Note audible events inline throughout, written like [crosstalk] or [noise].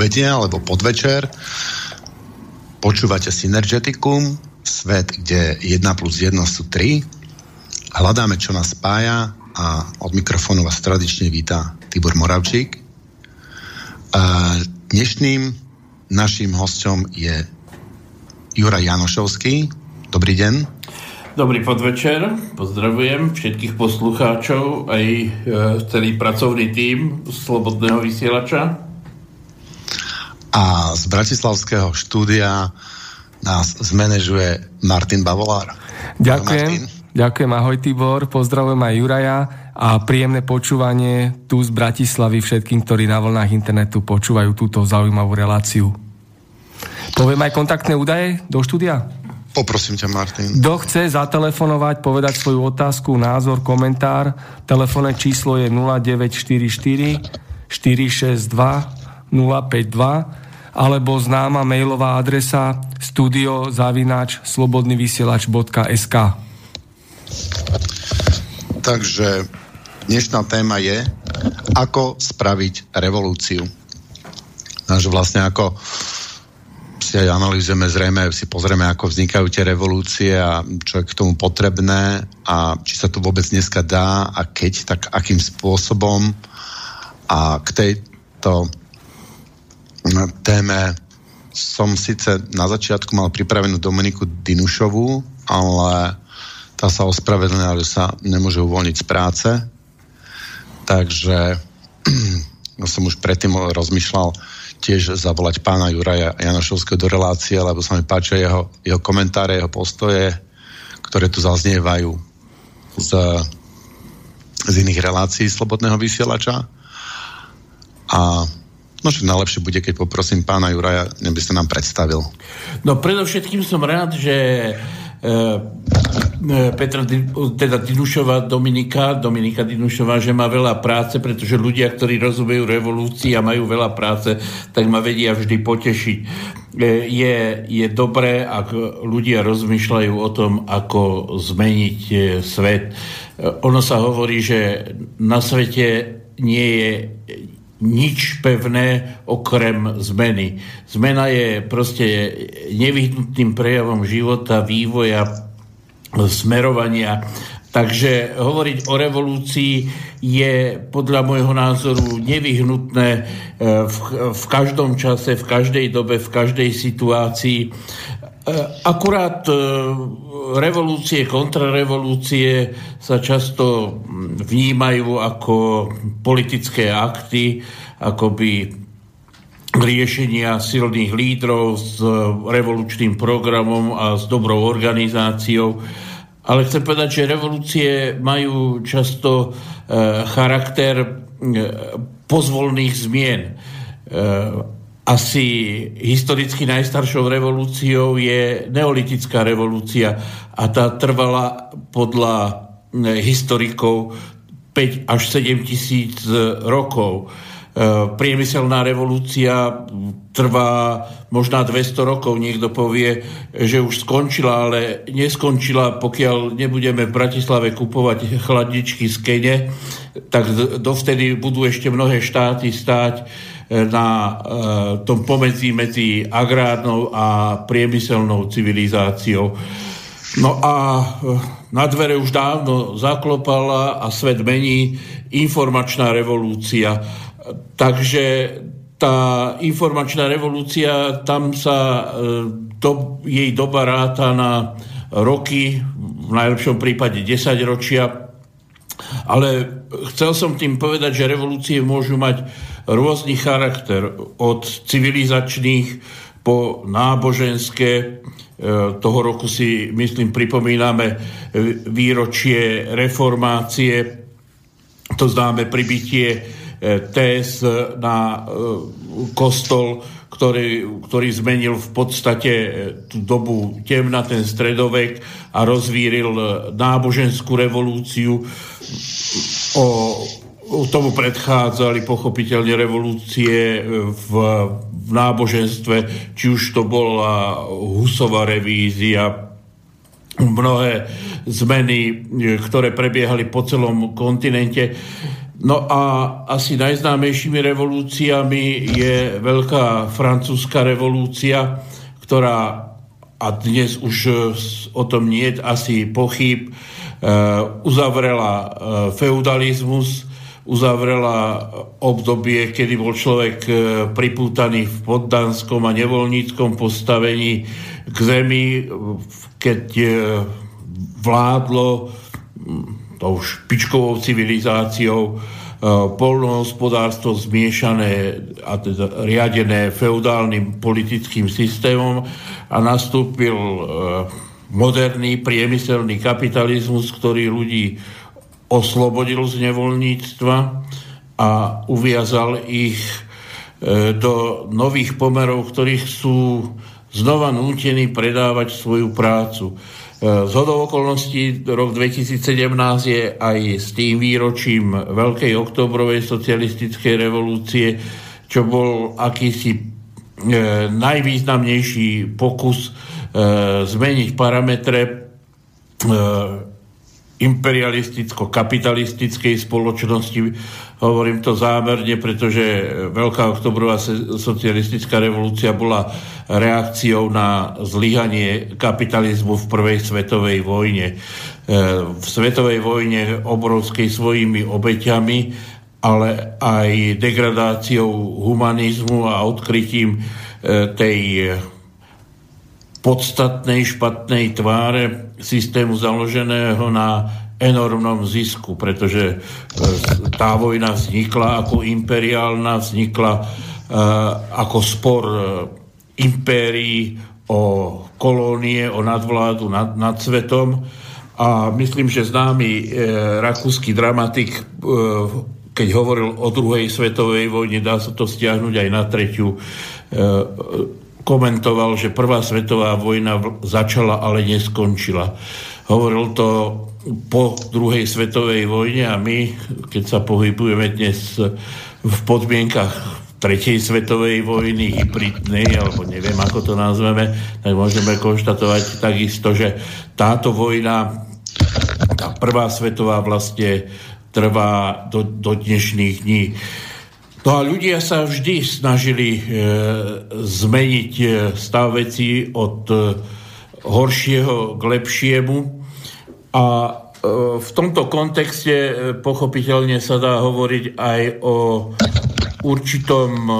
obede alebo podvečer. Počúvate Synergeticum, svet, kde 1 plus 1 sú 3. Hľadáme, čo nás spája a od mikrofónu vás tradične víta Tibor Moravčík. Dnešným naším hostom je Jura Janošovský. Dobrý deň. Dobrý podvečer, pozdravujem všetkých poslucháčov, aj e, celý pracovný tím Slobodného vysielača. A z Bratislavského štúdia nás zmanéžuje Martin Bavolár. Ďakujem. Martin. Ďakujem, ahoj Tibor, pozdravujem aj Juraja a príjemné počúvanie tu z Bratislavy všetkým, ktorí na vlnách internetu počúvajú túto zaujímavú reláciu. Poviem aj kontaktné údaje do štúdia? Poprosím ťa, Martin. Kto chce zatelefonovať, povedať svoju otázku, názor, komentár, telefónne číslo je 0944 462 052 alebo známa mailová adresa studiozavinač slobodnyvysielač.sk Takže dnešná téma je ako spraviť revolúciu. Takže vlastne ako si aj analýzujeme zrejme, si pozrieme, ako vznikajú tie revolúcie a čo je k tomu potrebné a či sa to vôbec dneska dá a keď, tak akým spôsobom a k tejto téme som síce na začiatku mal pripravenú Dominiku Dinušovú, ale tá sa ospravedlnila, že sa nemôže uvoľniť z práce. Takže [clears throat] som už predtým rozmýšľal, tiež zavolať pána Juraja Janošovského do relácie, lebo sa mi páčia jeho, jeho komentáre, jeho postoje, ktoré tu zaznievajú z, z iných relácií Slobodného vysielača. A No však najlepšie bude, keď poprosím pána Juraja, neby sa nám predstavil. No predovšetkým som rád, že E, e, Petra, teda Dinušová Dominika, Dominika Dinušová, že má veľa práce, pretože ľudia, ktorí rozumejú revolúcii a majú veľa práce, tak ma vedia vždy potešiť. E, je, je dobré, ak ľudia rozmýšľajú o tom, ako zmeniť svet. Ono sa hovorí, že na svete nie je nič pevné okrem zmeny. Zmena je proste nevyhnutným prejavom života, vývoja, smerovania. Takže hovoriť o revolúcii je podľa môjho názoru nevyhnutné e, v, v každom čase, v každej dobe, v každej situácii. E, akurát e, revolúcie, kontrarevolúcie sa často vnímajú ako politické akty, akoby riešenia silných lídrov s revolučným programom a s dobrou organizáciou. Ale chcem povedať, že revolúcie majú často e, charakter e, pozvolných zmien. E, asi historicky najstaršou revolúciou je neolitická revolúcia a tá trvala podľa eh, historikov 5 až 7 tisíc rokov. Eh, priemyselná revolúcia trvá možná 200 rokov. Niekto povie, že už skončila, ale neskončila, pokiaľ nebudeme v Bratislave kupovať chladničky z Kene, tak dovtedy budú ešte mnohé štáty stáť na e, tom pomedzi medzi agrárnou a priemyselnou civilizáciou. No a e, na dvere už dávno zaklopala a svet mení informačná revolúcia. Takže tá informačná revolúcia, tam sa do, jej doba ráta na roky, v najlepšom prípade 10 ročia. Ale chcel som tým povedať, že revolúcie môžu mať rôzny charakter, od civilizačných po náboženské. E, toho roku si, myslím, pripomíname výročie reformácie, to známe pribytie e, TS na e, kostol, ktorý, ktorý zmenil v podstate tú dobu temna, ten stredovek a rozvíril náboženskú revolúciu o tomu predchádzali pochopiteľne revolúcie v, v náboženstve, či už to bola Husová revízia, mnohé zmeny, ktoré prebiehali po celom kontinente. No a asi najznámejšími revolúciami je veľká francúzska revolúcia, ktorá, a dnes už o tom nie je asi pochyb, uzavrela feudalizmus, uzavrela obdobie, kedy bol človek e, pripútaný v poddanskom a nevoľníckom postavení k zemi, keď e, vládlo tou špičkovou civilizáciou e, polnohospodárstvo zmiešané a teda riadené feudálnym politickým systémom a nastúpil moderný priemyselný kapitalizmus, ktorý ľudí oslobodil z nevoľníctva a uviazal ich e, do nových pomerov, ktorých sú znova nútení predávať svoju prácu. E, z hodou okolností rok 2017 je aj s tým výročím Veľkej oktobrovej socialistickej revolúcie, čo bol akýsi e, najvýznamnejší pokus zmeniť parametre imperialisticko-kapitalistickej spoločnosti. Hovorím to zámerne, pretože Veľká oktobrová socialistická revolúcia bola reakciou na zlyhanie kapitalizmu v prvej svetovej vojne. E, v svetovej vojne obrovskej svojimi obeťami, ale aj degradáciou humanizmu a odkrytím e, tej podstatnej špatnej tváre systému založeného na enormnom zisku, pretože e, tá vojna vznikla ako imperiálna, vznikla uh, ako spor uh, impérií o kolónie, o nadvládu nad, nad svetom. A myslím, že známy uh, rakúsky dramatik keď hovoril o druhej svetovej vojne, dá sa to stiahnuť aj na tretiu, komentoval, že prvá svetová vojna začala, ale neskončila. Hovoril to po druhej svetovej vojne a my, keď sa pohybujeme dnes v podmienkach tretej svetovej vojny, hybridnej, alebo neviem, ako to nazveme, tak môžeme konštatovať takisto, že táto vojna, tá prvá svetová vlastne trvá do, do dnešných dní. No a ľudia sa vždy snažili e, zmeniť e, stav veci od e, horšieho k lepšiemu a e, v tomto kontexte e, pochopiteľne sa dá hovoriť aj o určitom e,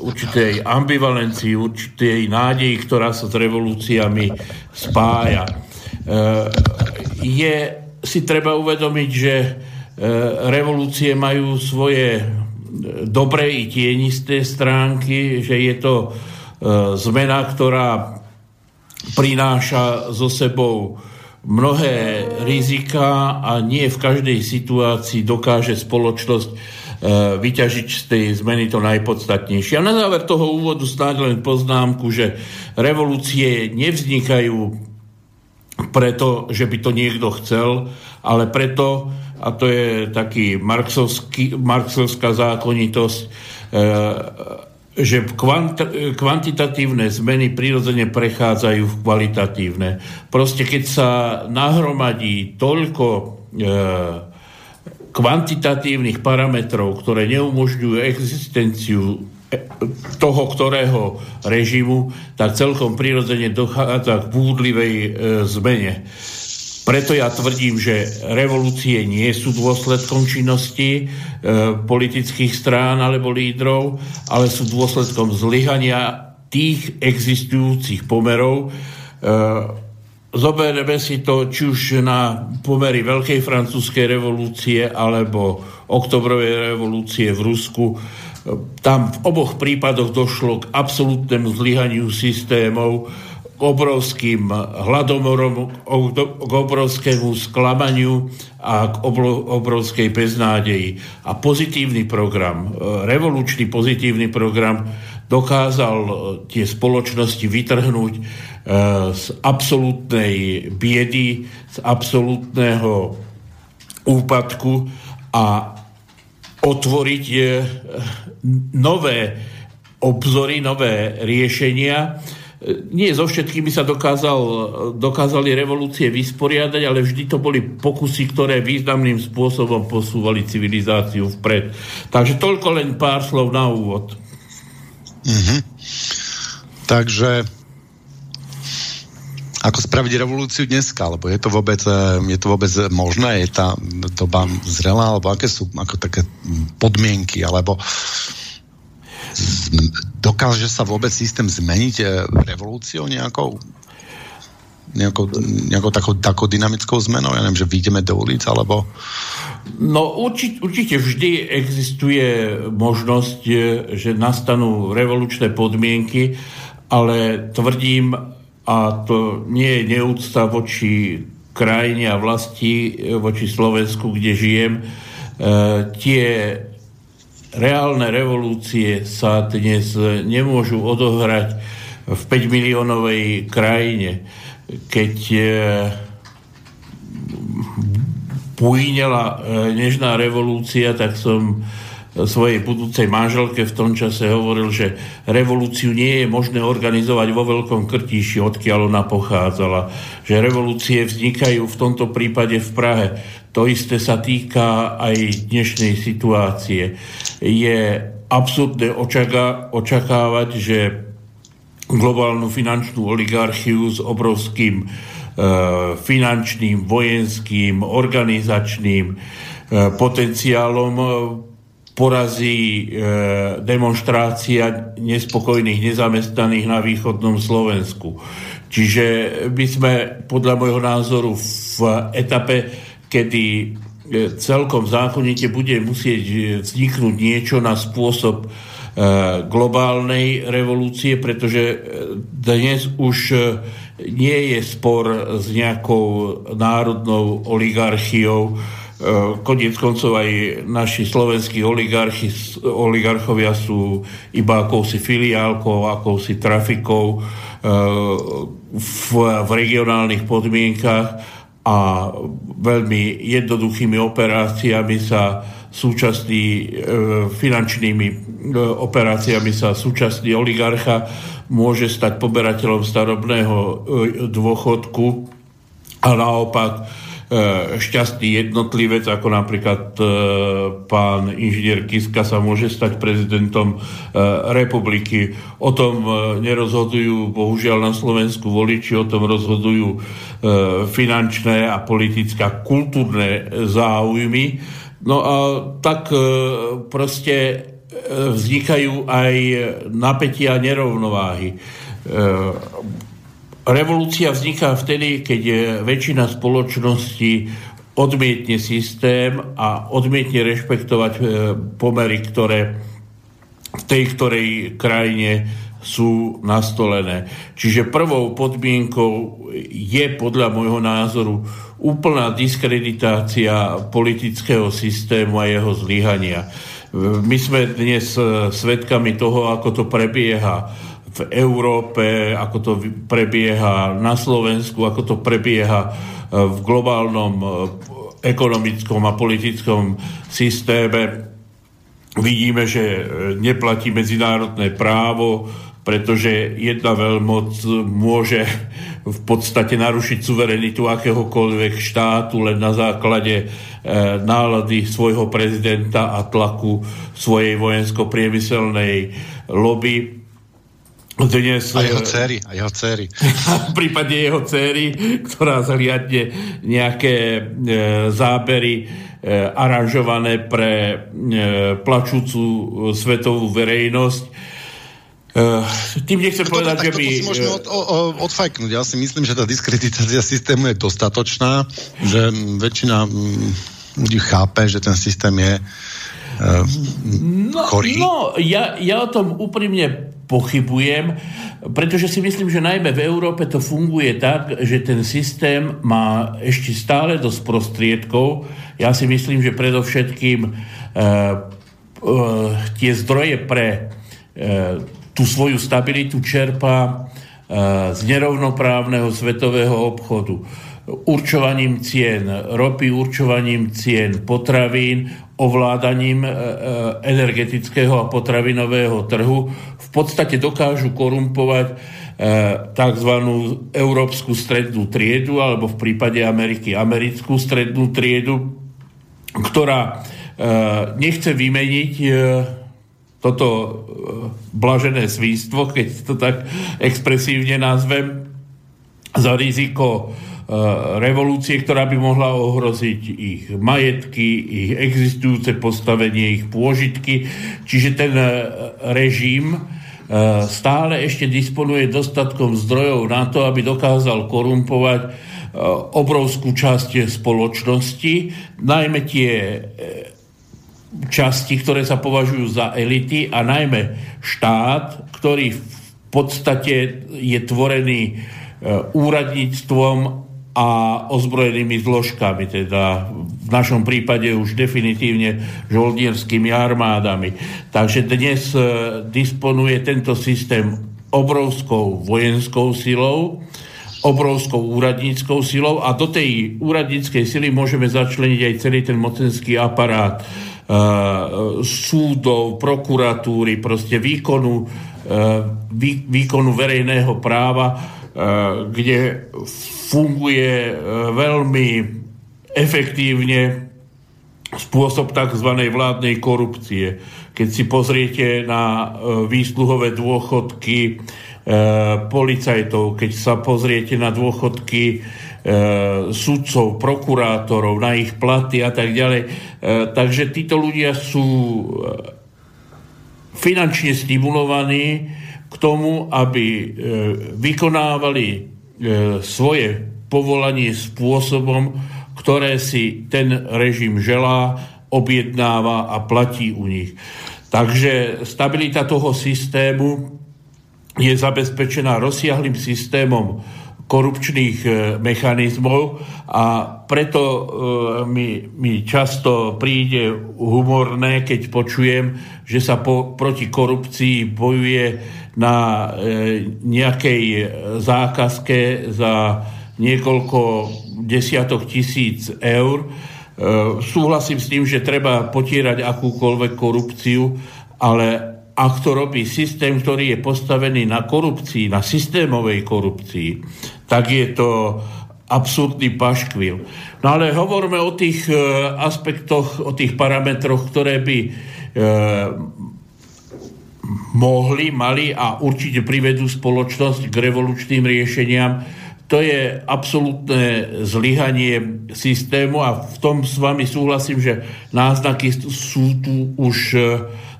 určitej ambivalencii, určitej nádeji, ktorá sa s revolúciami spája. E, je si treba uvedomiť, že e, revolúcie majú svoje dobré i tienisté stránky, že je to e, zmena, ktorá prináša so sebou mnohé rizika a nie v každej situácii dokáže spoločnosť e, vyťažiť z tej zmeny to najpodstatnejšie. A na záver toho úvodu snáď len poznámku, že revolúcie nevznikajú preto, že by to niekto chcel, ale preto, a to je taký marxovská zákonitosť, e, že kvant, kvantitatívne zmeny prirodzene prechádzajú v kvalitatívne. Proste keď sa nahromadí toľko e, kvantitatívnych parametrov, ktoré neumožňujú existenciu e, toho, ktorého režimu, tak celkom prirodzene dochádza k búdlivej e, zmene. Preto ja tvrdím, že revolúcie nie sú dôsledkom činnosti e, politických strán alebo lídrov, ale sú dôsledkom zlyhania tých existujúcich pomerov. E, zobereme si to či už na pomery Veľkej francúzskej revolúcie alebo oktobrovej revolúcie v Rusku. E, tam v oboch prípadoch došlo k absolútnemu zlyhaniu systémov, k obrovským hladomorom, k obrovskému sklamaniu a k obrovskej beznádeji. A pozitívny program, e, revolučný pozitívny program dokázal e, tie spoločnosti vytrhnúť e, z absolútnej biedy, z absolútneho úpadku a otvoriť nové obzory, nové riešenia, nie so všetkými sa dokázal, dokázali revolúcie vysporiadať, ale vždy to boli pokusy, ktoré významným spôsobom posúvali civilizáciu vpred. Takže toľko len pár slov na úvod. Mm-hmm. Takže ako spraviť revolúciu dneska, alebo je to vôbec, eh, je to vôbec možné, je tá doba zrelá, alebo aké sú ako také podmienky, alebo dokáže sa vôbec systém zmeniť eh, revolúciou nejakou? Nejakou, nejakou takou, takou dynamickou zmenou? Ja neviem, že vyjdeme do ulic, alebo... No určite, určite vždy existuje možnosť, eh, že nastanú revolučné podmienky, ale tvrdím, a to nie je neúcta voči krajine a vlasti, voči Slovensku, kde žijem. E, tie reálne revolúcie sa dnes nemôžu odohrať v 5 miliónovej krajine, keď e, pújnela e, nežná revolúcia, tak som svojej budúcej manželke v tom čase hovoril, že revolúciu nie je možné organizovať vo veľkom krtíši, odkiaľ ona pochádzala. Že revolúcie vznikajú v tomto prípade v Prahe. To isté sa týka aj dnešnej situácie. Je absurdné očaká, očakávať, že globálnu finančnú oligarchiu s obrovským e, finančným, vojenským, organizačným e, potenciálom porazí e, demonstrácia nespokojných nezamestnaných na východnom Slovensku. Čiže by sme podľa môjho názoru v etape, kedy e, celkom zákonite bude musieť vzniknúť niečo na spôsob e, globálnej revolúcie, pretože e, dnes už e, nie je spor s nejakou národnou oligarchiou, Koniec koncov aj naši slovenskí oligarchi, oligarchovia sú iba akousi filiálkou, akousi trafikou v, v regionálnych podmienkach a veľmi jednoduchými operáciami sa súčasný e, finančnými e, operáciami sa súčasný oligarcha môže stať poberateľom starobného e, dôchodku a naopak šťastný jednotlivec, ako napríklad pán inžinier Kiska sa môže stať prezidentom republiky. O tom nerozhodujú bohužiaľ na Slovensku voliči, o tom rozhodujú finančné a politické a kultúrne záujmy. No a tak proste vznikajú aj napätia a nerovnováhy Revolúcia vzniká vtedy, keď väčšina spoločnosti odmietne systém a odmietne rešpektovať e, pomery, ktoré v tej ktorej krajine sú nastolené. Čiže prvou podmienkou je podľa môjho názoru úplná diskreditácia politického systému a jeho zlyhania. My sme dnes e, svedkami toho, ako to prebieha v Európe, ako to prebieha na Slovensku, ako to prebieha e, v globálnom e, ekonomickom a politickom systéme. Vidíme, že neplatí medzinárodné právo, pretože jedna veľmoc môže v podstate narušiť suverenitu akéhokoľvek štátu len na základe nálady svojho prezidenta a tlaku svojej vojensko-priemyselnej lobby dnes, a jeho céry, a jeho céry. [laughs] v prípade jeho céry, ktorá zhliadne nejaké e, zábery e, aranžované pre e, plačúcu svetovú verejnosť. E, tým nechcem no, povedať, že by... si môžeme od, o, odfajknúť. Ja si myslím, že tá diskreditácia systému je dostatočná, že väčšina ľudí chápe, že ten systém je no, chorý. No, ja, ja o tom úprimne pochybujem, pretože si myslím, že najmä v Európe to funguje tak, že ten systém má ešte stále dosť prostriedkov. Ja si myslím, že predovšetkým e, tie zdroje pre tú svoju stabilitu čerpa e, z nerovnoprávneho svetového obchodu určovaním cien ropy, určovaním cien potravín, ovládaním e, e, energetického a potravinového trhu v podstate dokážu korumpovať tzv. európsku strednú triedu, alebo v prípade Ameriky americkú strednú triedu, ktorá nechce vymeniť toto blažené svístvo, keď to tak expresívne nazvem, za riziko revolúcie, ktorá by mohla ohroziť ich majetky, ich existujúce postavenie, ich pôžitky. Čiže ten režim stále ešte disponuje dostatkom zdrojov na to, aby dokázal korumpovať obrovskú časť spoločnosti, najmä tie e, časti, ktoré sa považujú za elity a najmä štát, ktorý v podstate je tvorený e, úradníctvom a ozbrojenými zložkami, teda v našom prípade už definitívne žoldierskými armádami. Takže dnes e, disponuje tento systém obrovskou vojenskou silou, obrovskou úradníckou silou a do tej úradníckej sily môžeme začleniť aj celý ten mocenský aparát súdov, prokuratúry, proste výkonu, e, vý, výkonu verejného práva, e, kde funguje veľmi efektívne spôsob tzv. vládnej korupcie. Keď si pozriete na výsluhové dôchodky policajtov, keď sa pozriete na dôchodky sudcov, prokurátorov, na ich platy a tak ďalej. Takže títo ľudia sú finančne stimulovaní k tomu, aby vykonávali svoje povolanie spôsobom, ktoré si ten režim želá, objednáva a platí u nich. Takže stabilita toho systému je zabezpečená rozsiahlým systémom korupčných e, mechanizmov a preto e, mi, mi často príde humorné, keď počujem, že sa po, proti korupcii bojuje na e, nejakej zákazke za niekoľko desiatok tisíc eur. Súhlasím s tým, že treba potierať akúkoľvek korupciu, ale ak to robí systém, ktorý je postavený na korupcii, na systémovej korupcii, tak je to absurdný paškvil. No ale hovoríme o tých e, aspektoch, o tých parametroch, ktoré by e, mohli, mali a určite privedú spoločnosť k revolučným riešeniam. To je absolútne zlyhanie systému a v tom s vami súhlasím, že náznaky sú tu už e,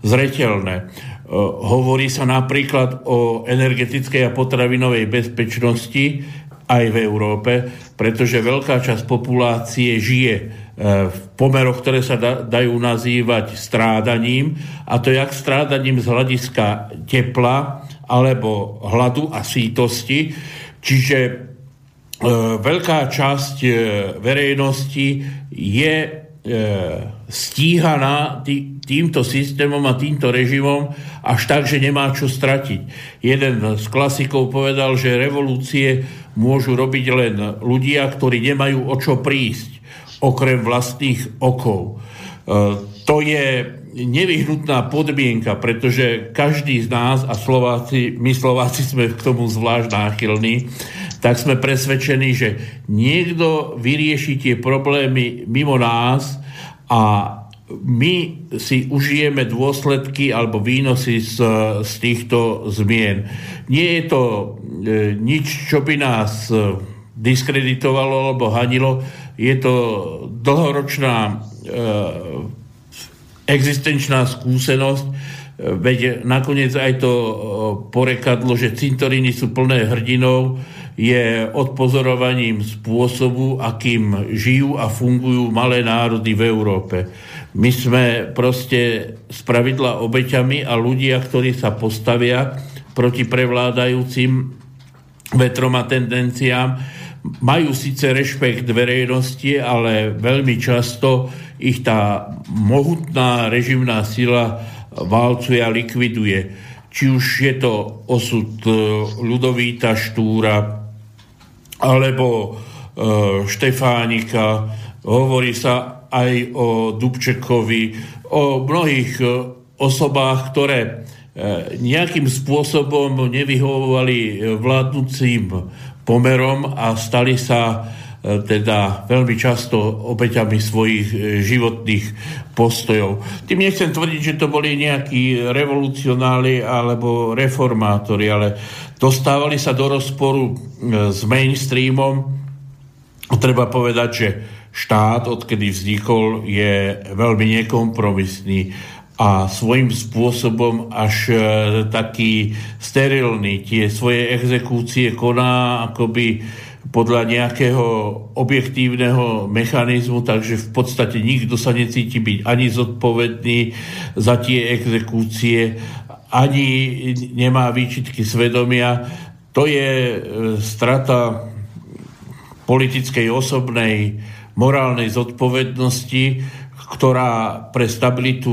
zretelné. E, hovorí sa napríklad o energetickej a potravinovej bezpečnosti aj v Európe, pretože veľká časť populácie žije v pomeroch, ktoré sa dajú nazývať strádaním, a to jak strádaním z hľadiska tepla alebo hladu a sítosti. Čiže e, veľká časť e, verejnosti je e, stíhaná tý, týmto systémom a týmto režimom až tak, že nemá čo stratiť. Jeden z klasikov povedal, že revolúcie môžu robiť len ľudia, ktorí nemajú o čo prísť okrem vlastných okov. E, to je nevyhnutná podmienka, pretože každý z nás, a Slováci, my Slováci sme k tomu zvlášť náchylní, tak sme presvedčení, že niekto vyrieši tie problémy mimo nás a my si užijeme dôsledky alebo výnosy z, z týchto zmien. Nie je to e, nič, čo by nás diskreditovalo alebo hanilo, je to dlhoročná e, existenčná skúsenosť, veď nakoniec aj to e, porekadlo, že cintoríny sú plné hrdinov, je odpozorovaním spôsobu, akým žijú a fungujú malé národy v Európe. My sme proste spravidla obeťami a ľudia, ktorí sa postavia proti prevládajúcim vetrom a tendenciám, majú síce rešpekt verejnosti, ale veľmi často ich tá mohutná režimná sila válcuje a likviduje. Či už je to osud e, Ludovíta Štúra, alebo e, Štefánika, hovorí sa aj o Dubčekovi, o mnohých e, osobách, ktoré nejakým spôsobom nevyhovovali vládnúcim pomerom a stali sa E, teda veľmi často obeťami svojich e, životných postojov. Tým nechcem tvrdiť, že to boli nejakí revolucionáli alebo reformátori, ale dostávali sa do rozporu e, s mainstreamom. Treba povedať, že štát, odkedy vznikol, je veľmi nekompromisný a svojím spôsobom až taký sterilný. Tie svoje exekúcie koná akoby podľa nejakého objektívneho mechanizmu, takže v podstate nikto sa necíti byť ani zodpovedný za tie exekúcie, ani nemá výčitky svedomia. To je e, strata politickej, osobnej, morálnej zodpovednosti, ktorá pre stabilitu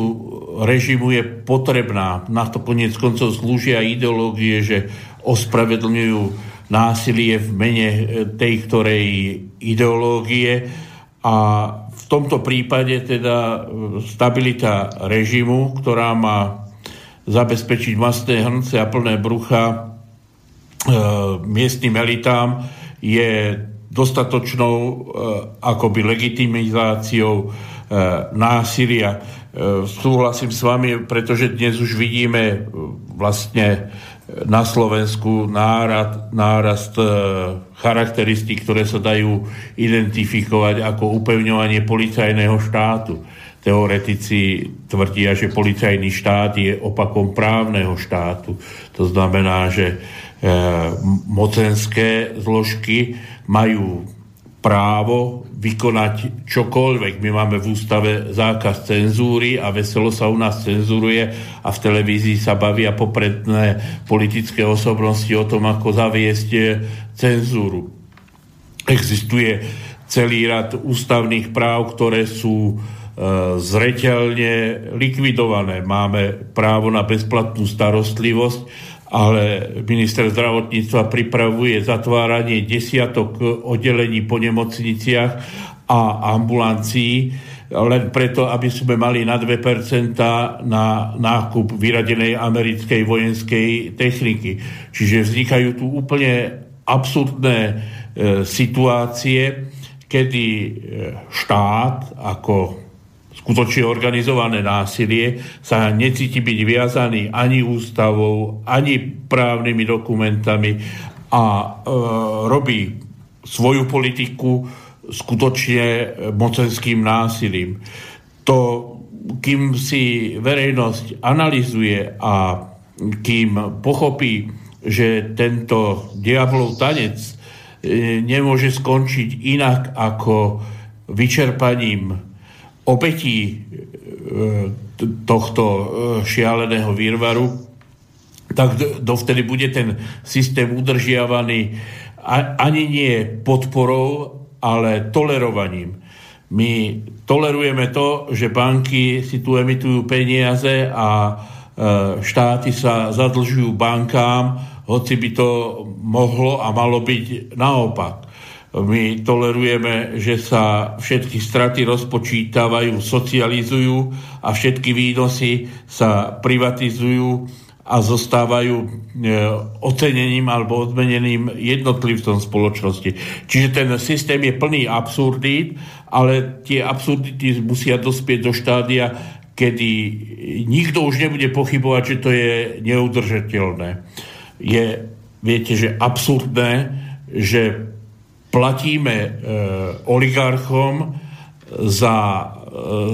režimu je potrebná. Na to konec koncov slúžia ideológie, že ospravedlňujú násilie v mene e, tej ktorej ideológie a v tomto prípade teda e, stabilita režimu, ktorá má zabezpečiť masné hrnce a plné brucha e, miestnym elitám, je dostatočnou e, akoby legitimizáciou e, násilia. E, súhlasím s vami, pretože dnes už vidíme vlastne na Slovensku nárad, nárast charakteristík, ktoré sa dajú identifikovať ako upevňovanie policajného štátu. Teoretici tvrdia, že policajný štát je opakom právneho štátu. To znamená, že mocenské zložky majú právo vykonať čokoľvek. My máme v ústave zákaz cenzúry a veselo sa u nás cenzuruje a v televízii sa bavia popredné politické osobnosti o tom, ako zaviesť cenzúru. Existuje celý rad ústavných práv, ktoré sú e, zreteľne likvidované. Máme právo na bezplatnú starostlivosť, ale minister zdravotníctva pripravuje zatváranie desiatok oddelení po nemocniciach a ambulancií, len preto, aby sme mali na 2% na nákup vyradenej americkej vojenskej techniky. Čiže vznikajú tu úplne absurdné e, situácie, kedy e, štát ako skutočne organizované násilie sa necíti byť viazaný ani ústavou, ani právnymi dokumentami a e, robí svoju politiku skutočne mocenským násilím. To, kým si verejnosť analizuje a kým pochopí, že tento diablov tanec e, nemôže skončiť inak ako vyčerpaním obetí e, tohto e, šialeného výrvaru, tak dovtedy bude ten systém udržiavaný ani nie podporou, ale tolerovaním. My tolerujeme to, že banky si tu emitujú peniaze a e, štáty sa zadlžujú bankám, hoci by to mohlo a malo byť naopak. My tolerujeme, že sa všetky straty rozpočítavajú, socializujú a všetky výnosy sa privatizujú a zostávajú e, ocenením alebo odmenením jednotlivcom spoločnosti. Čiže ten systém je plný absurdít, ale tie absurdity musia dospieť do štádia, kedy nikto už nebude pochybovať, že to je neudržateľné. Je, viete, že absurdné, že platíme e, oligarchom za e,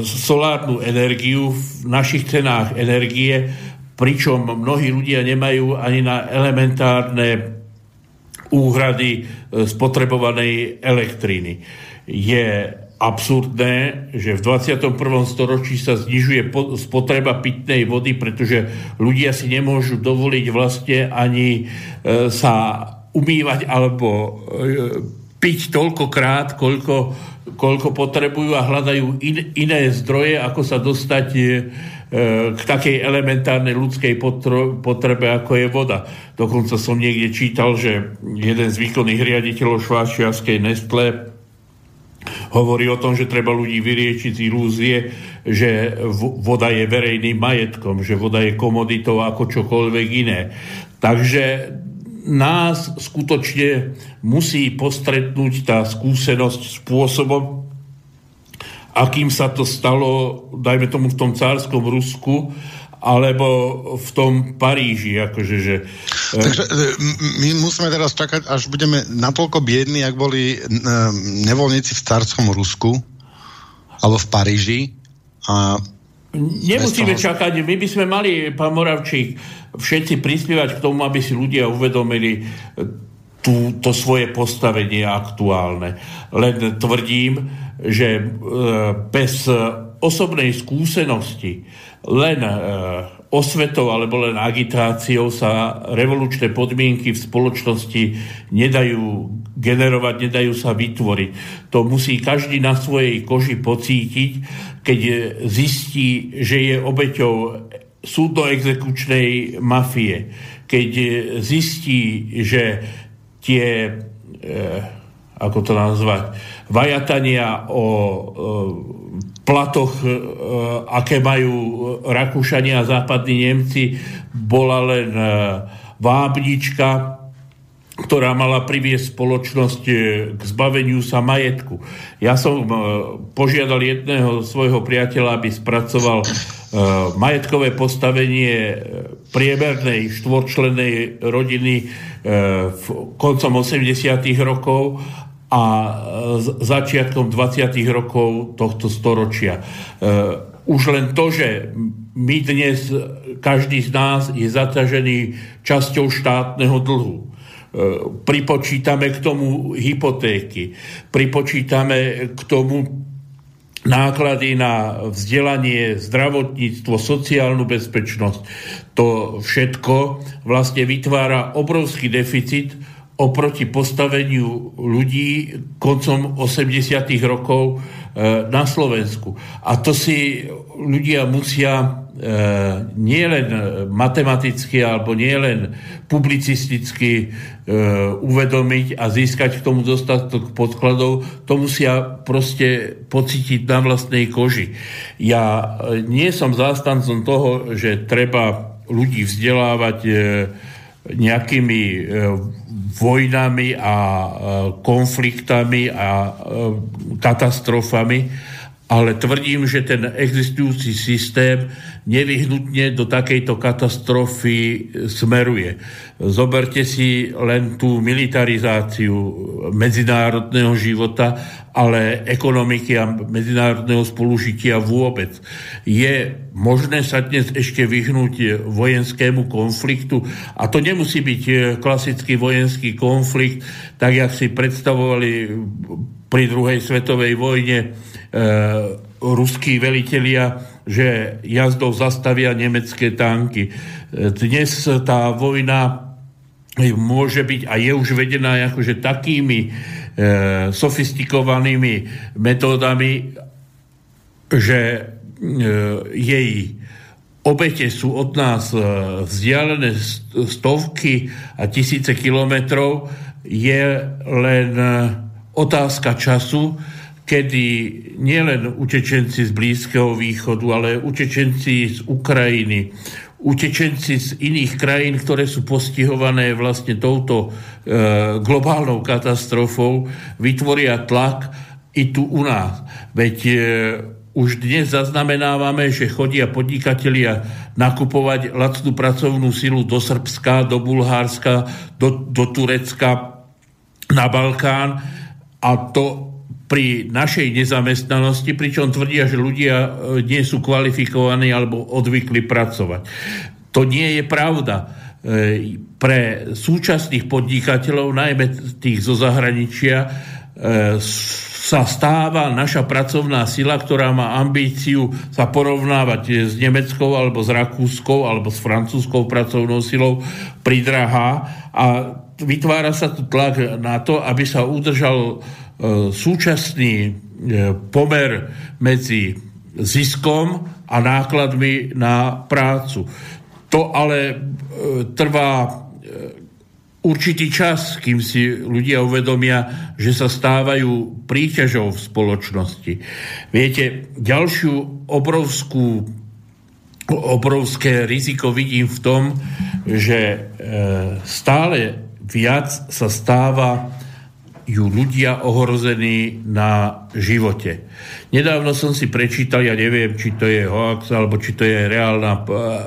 solárnu energiu v našich cenách energie, pričom mnohí ľudia nemajú ani na elementárne úhrady e, spotrebovanej elektriny. Je absurdné, že v 21. storočí sa znižuje spotreba pitnej vody, pretože ľudia si nemôžu dovoliť vlastne ani sa umývať alebo piť toľkokrát, koľko, koľko potrebujú a hľadajú in, iné zdroje, ako sa dostať e, k takej elementárnej ľudskej potrebe, ako je voda. Dokonca som niekde čítal, že jeden z výkonných riaditeľov šváčiarskej Nestle hovorí o tom, že treba ľudí vyriečiť z ilúzie, že voda je verejným majetkom, že voda je komoditou ako čokoľvek iné. Takže nás skutočne musí postretnúť tá skúsenosť spôsobom, akým sa to stalo, dajme tomu v tom cárskom Rusku, alebo v tom Paríži. Akože, že, e, Takže e, my musíme teraz čakať, až budeme natoľko biední, ak boli e, nevoľníci v cárskom Rusku alebo v Paríži. A Nemusíme čakať, my by sme mali, pán Moravčík, všetci prispievať k tomu, aby si ľudia uvedomili tú, to svoje postavenie aktuálne. Len tvrdím, že bez osobnej skúsenosti len e, osvetou alebo len agitáciou sa revolučné podmienky v spoločnosti nedajú generovať, nedajú sa vytvoriť. To musí každý na svojej koži pocítiť, keď zistí, že je obeťou súdno-exekučnej mafie. Keď zistí, že tie, e, ako to nazvať, vajatania o e, platoch, e, aké majú Rakúšania a západní Nemci, bola len vábnička, ktorá mala priviesť spoločnosť e, k zbaveniu sa majetku. Ja som požiadal jedného svojho priateľa, aby spracoval majetkové postavenie priemernej štvorčlenej rodiny v koncom 80. rokov a začiatkom 20. rokov tohto storočia. E, už len to, že my dnes, každý z nás je zaťažený časťou štátneho dlhu. E, pripočítame k tomu hypotéky, pripočítame k tomu náklady na vzdelanie, zdravotníctvo, sociálnu bezpečnosť. To všetko vlastne vytvára obrovský deficit, oproti postaveniu ľudí koncom 80. rokov e, na Slovensku. A to si ľudia musia e, nielen matematicky alebo nielen publicisticky e, uvedomiť a získať k tomu dostatok podkladov, to musia proste pocítiť na vlastnej koži. Ja nie som zástancom toho, že treba ľudí vzdelávať nejakými vojnami a e, konfliktami a e, katastrofami, ale tvrdím, že ten existujúci systém nevyhnutne do takejto katastrofy smeruje. Zoberte si len tú militarizáciu medzinárodného života, ale ekonomiky a medzinárodného spolužitia vôbec. Je možné sa dnes ešte vyhnúť vojenskému konfliktu a to nemusí byť klasický vojenský konflikt, tak jak si predstavovali pri druhej svetovej vojne e, ruskí velitelia, že jazdou zastavia nemecké tanky. Dnes tá vojna môže byť a je už vedená akože takými e, sofistikovanými metódami, že e, jej obete sú od nás e, vzdialené stovky a tisíce kilometrov, je len e, otázka času, kedy nielen utečenci z Blízkeho východu, ale utečenci z Ukrajiny, utečenci z iných krajín, ktoré sú postihované vlastne touto e, globálnou katastrofou, vytvoria tlak i tu u nás. Veď e, už dnes zaznamenávame, že chodia podnikatelia nakupovať lacnú pracovnú silu do Srbska, do Bulhárska, do, do Turecka, na Balkán a to pri našej nezamestnanosti, pričom tvrdia, že ľudia e, nie sú kvalifikovaní alebo odvykli pracovať. To nie je pravda. E, pre súčasných podnikateľov, najmä tých zo zahraničia, e, sa stáva naša pracovná sila, ktorá má ambíciu sa porovnávať s nemeckou alebo s rakúskou alebo s francúzskou pracovnou silou pridrahá a vytvára sa tu tlak na to, aby sa udržal E, súčasný e, pomer medzi ziskom a nákladmi na prácu. To ale e, trvá určitý čas, kým si ľudia uvedomia, že sa stávajú príťažou v spoločnosti. Viete, ďalšiu obrovskú obrovské riziko vidím v tom, že stále viac sa stáva ju ľudia ohrození na živote. Nedávno som si prečítal, ja neviem, či to je hoax, alebo či to je reálna e,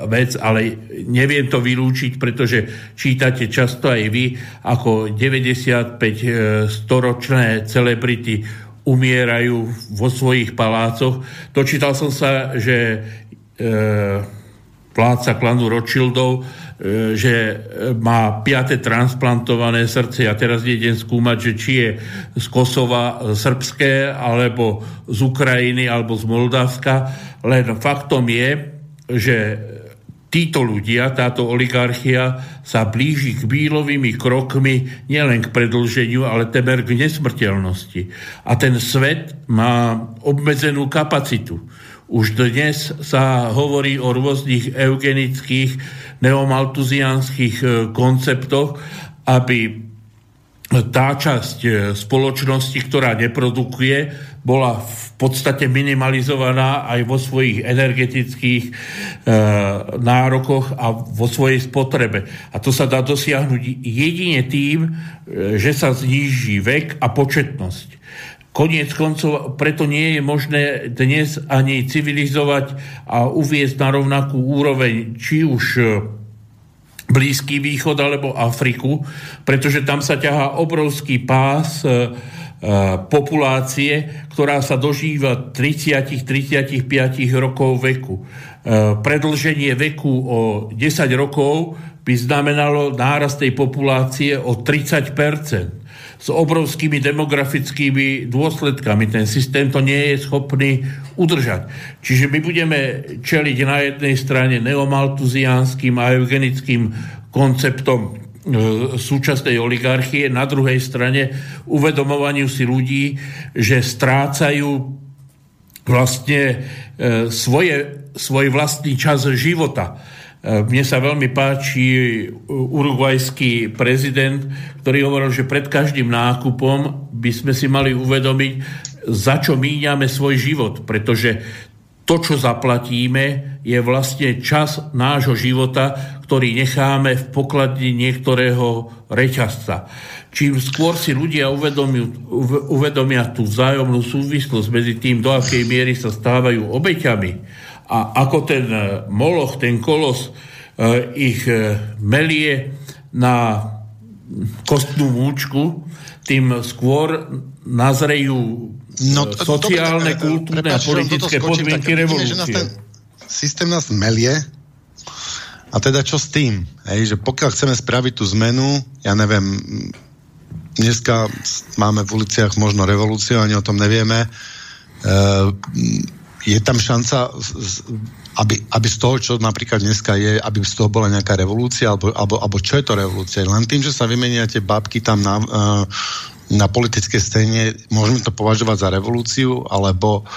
vec, ale neviem to vylúčiť, pretože čítate často aj vy, ako 95 e, storočné celebrity umierajú vo svojich palácoch. Dočítal som sa, že e, pláca klanu Rothschildov, že má piate transplantované srdce. Ja teraz idem skúmať, že či je z Kosova srbské, alebo z Ukrajiny, alebo z Moldavska. Len faktom je, že títo ľudia, táto oligarchia sa blíži k bílovými krokmi nielen k predlženiu, ale temer k nesmrteľnosti. A ten svet má obmedzenú kapacitu. Už dnes sa hovorí o rôznych eugenických neomaltuzianských e, konceptoch, aby tá časť e, spoločnosti, ktorá neprodukuje, bola v podstate minimalizovaná aj vo svojich energetických e, nárokoch a vo svojej spotrebe. A to sa dá dosiahnuť jedine tým, e, že sa zníži vek a početnosť. Koniec koncov, preto nie je možné dnes ani civilizovať a uviezť na rovnakú úroveň či už e, Blízky východ alebo Afriku, pretože tam sa ťahá obrovský pás e, e, populácie, ktorá sa dožíva 30-35 rokov veku. E, predlženie veku o 10 rokov by znamenalo nárast tej populácie o 30% s obrovskými demografickými dôsledkami. Ten systém to nie je schopný udržať. Čiže my budeme čeliť na jednej strane neomaltuziánskym a eugenickým konceptom e, súčasnej oligarchie, na druhej strane uvedomovaniu si ľudí, že strácajú vlastne e, svoje, svoj vlastný čas života mne sa veľmi páči urugvajský prezident, ktorý hovoril, že pred každým nákupom by sme si mali uvedomiť, za čo míňame svoj život, pretože to, čo zaplatíme, je vlastne čas nášho života, ktorý necháme v pokladni niektorého reťazca. Čím skôr si ľudia uvedomia, uvedomia tú vzájomnú súvislosť medzi tým, do akej miery sa stávajú obeťami, a ako ten e, moloch, ten kolos e, ich e, melie na kostnú múčku, tým skôr nazrejú no, sociálne, to, kultúrne prepáč, a politické podmienky tak, revolúcie. Nás ten systém nás melie a teda čo s tým? Hej, že pokiaľ chceme spraviť tú zmenu, ja neviem, dneska máme v uliciach možno revolúciu, ani o tom nevieme, uh, je tam šanca, aby, aby z toho, čo napríklad dneska je, aby z toho bola nejaká revolúcia, alebo, alebo, alebo čo je to revolúcia? Len tým, že sa vymenia tie babky tam na, uh, na politické scéne, môžeme to považovať za revolúciu, alebo...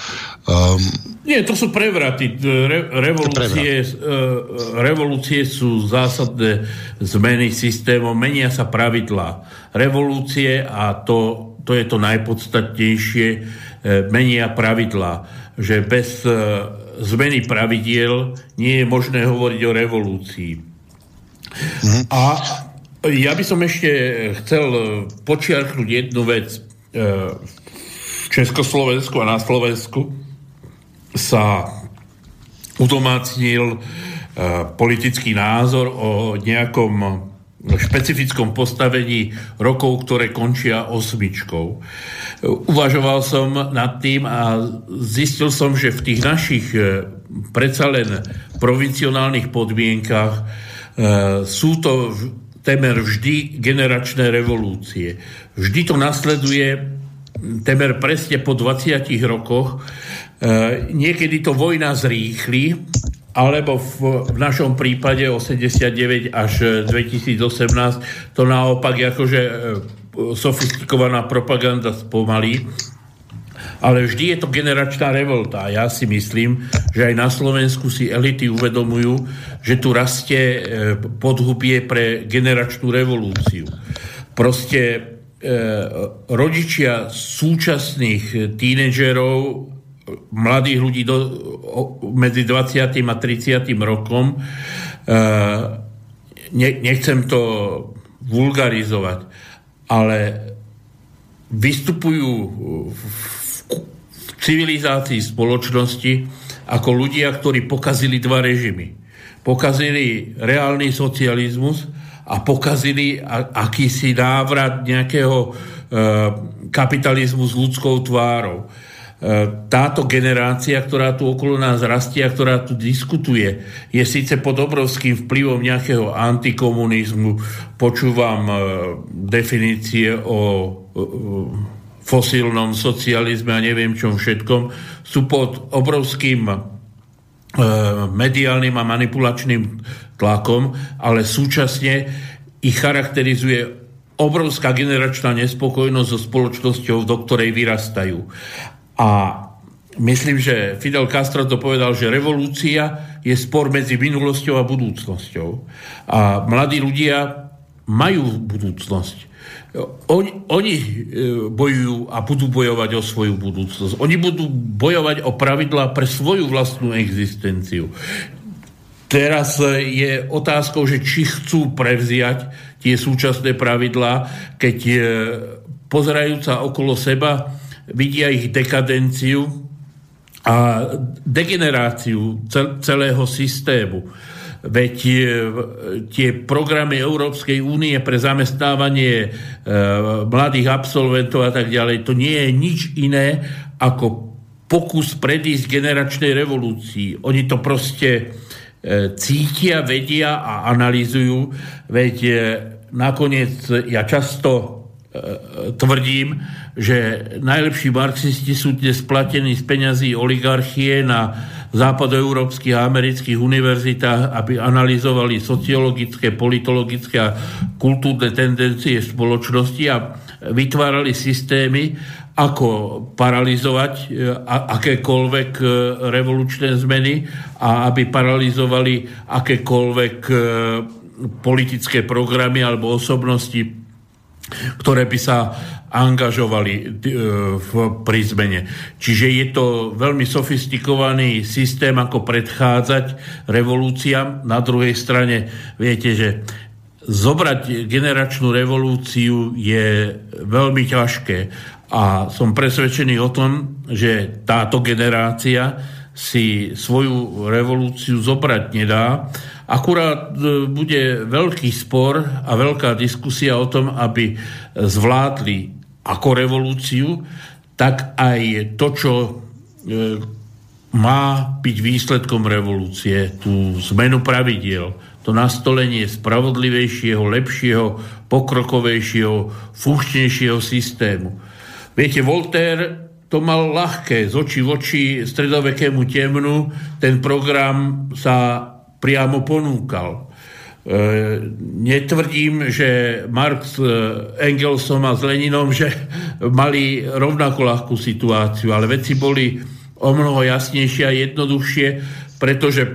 Um, Nie, to sú prevraty. Re, revolúcie, prevrat. uh, revolúcie sú zásadné zmeny systémov, menia sa pravidlá. Revolúcie, a to, to je to najpodstatnejšie, menia pravidlá že bez e, zmeny pravidiel nie je možné hovoriť o revolúcii. Mm-hmm. A ja by som ešte chcel počiarknúť jednu vec. E, v Československu a na Slovensku sa udomácnil e, politický názor o nejakom špecifickom postavení rokov, ktoré končia osmičkou. Uvažoval som nad tým a zistil som, že v tých našich e, predsa len provincionálnych podmienkach e, sú to temer vždy generačné revolúcie. Vždy to nasleduje temer presne po 20 rokoch. E, niekedy to vojna zrýchli, alebo v, v našom prípade 89 až 2018 to naopak akože sofistikovaná propaganda spomalí, ale vždy je to generačná revolta. Ja si myslím, že aj na Slovensku si elity uvedomujú, že tu rastie e, podhubie pre generačnú revolúciu. Proste e, rodičia súčasných tínedžerov mladých ľudí do, medzi 20. a 30. rokom. Ne, nechcem to vulgarizovať, ale vystupujú v, civilizácii spoločnosti ako ľudia, ktorí pokazili dva režimy. Pokazili reálny socializmus a pokazili akýsi návrat nejakého e, kapitalizmu s ľudskou tvárou. E, táto generácia, ktorá tu okolo nás rastie a ktorá tu diskutuje, je síce pod obrovským vplyvom nejakého antikomunizmu. Počúvam e, definície o fosílnom socializme a neviem čom všetkom, sú pod obrovským e, mediálnym a manipulačným tlakom, ale súčasne ich charakterizuje obrovská generačná nespokojnosť so spoločnosťou, do ktorej vyrastajú. A myslím, že Fidel Castro to povedal, že revolúcia je spor medzi minulosťou a budúcnosťou. A mladí ľudia majú budúcnosť. Oni, oni e, bojujú a budú bojovať o svoju budúcnosť. Oni budú bojovať o pravidlá pre svoju vlastnú existenciu. Teraz e, je otázkou, že či chcú prevziať tie súčasné pravidlá, keď e, pozerajúca okolo seba vidia ich dekadenciu a degeneráciu celého systému Veď e, tie programy Európskej únie pre zamestnávanie e, mladých absolventov a tak ďalej, to nie je nič iné ako pokus predísť generačnej revolúcii. Oni to proste e, cítia, vedia a analizujú. Veď nakoniec ja často tvrdím, že najlepší marxisti sú dnes platení z peňazí oligarchie na západoeurópskych a amerických univerzitách, aby analyzovali sociologické, politologické a kultúrne tendencie spoločnosti a vytvárali systémy, ako paralizovať e, akékoľvek e, revolučné zmeny a aby paralizovali akékoľvek e, politické programy alebo osobnosti, ktoré by sa angažovali e, v prízmene. Čiže je to veľmi sofistikovaný systém, ako predchádzať revolúciám. Na druhej strane, viete, že zobrať generačnú revolúciu je veľmi ťažké a som presvedčený o tom, že táto generácia si svoju revolúciu zobrať nedá. Akurát e, bude veľký spor a veľká diskusia o tom, aby zvládli ako revolúciu, tak aj to, čo e, má byť výsledkom revolúcie, tú zmenu pravidiel, to nastolenie spravodlivejšieho, lepšieho, pokrokovejšieho, funkčnejšieho systému. Viete, Voltaire to mal ľahké, z očí v oči stredovekému temnu, ten program sa priamo ponúkal. E, netvrdím, že Marx e, Engelsom a s Leninom, že mali rovnako ľahkú situáciu, ale veci boli o mnoho jasnejšie a jednoduchšie, pretože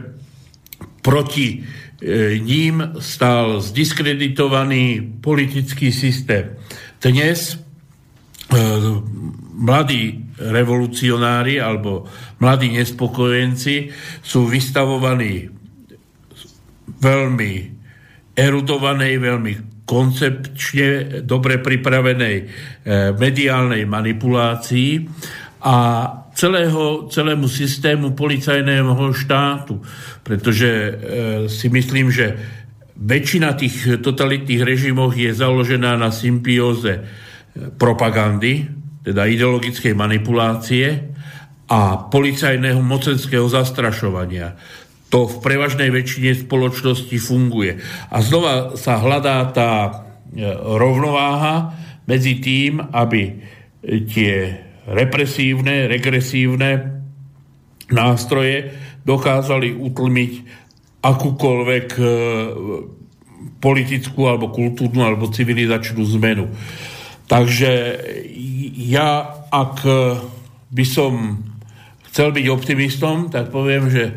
proti e, ním stál zdiskreditovaný politický systém. Dnes mladí revolucionári alebo mladí nespokojenci sú vystavovaní veľmi erudovanej, veľmi koncepčne dobre pripravenej e, mediálnej manipulácii a celého, celému systému policajného štátu. Pretože e, si myslím, že väčšina tých totalitných režimov je založená na symbióze e, propagandy, teda ideologickej manipulácie a policajného mocenského zastrašovania to v prevažnej väčšine spoločnosti funguje. A znova sa hľadá tá e, rovnováha medzi tým, aby tie represívne, regresívne nástroje dokázali utlmiť akúkoľvek e, politickú alebo kultúrnu alebo civilizačnú zmenu. Takže ja, ak by som chcel byť optimistom, tak poviem, že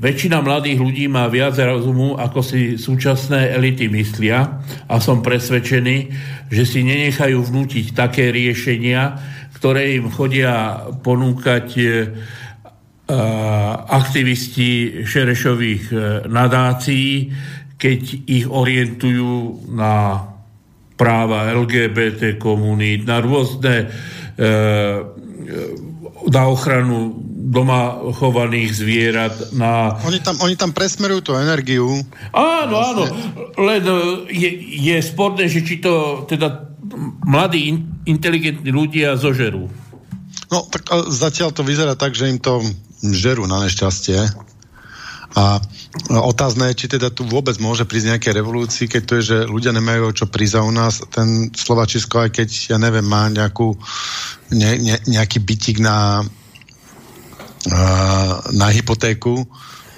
Väčšina mladých ľudí má viac rozumu, ako si súčasné elity myslia a som presvedčený, že si nenechajú vnútiť také riešenia, ktoré im chodia ponúkať e, aktivisti Šerešových nadácií, keď ich orientujú na práva LGBT komunít, na rôzne na ochranu doma chovaných zvierat. Na... Oni, tam, oni tam presmerujú tú energiu. Áno, áno. Len e, je, je sporné, že či to teda mladí, inteligentní ľudia zožerú. No, tak zatiaľ to vyzerá tak, že im to žerú na nešťastie. A otázne je, či teda tu vôbec môže prísť nejaké revolúcii, keď to je, že ľudia nemajú čo prísť u nás. Ten Slovačisko, aj keď, ja neviem, má nejakú, ne, ne, nejaký bytik na, na hypotéku,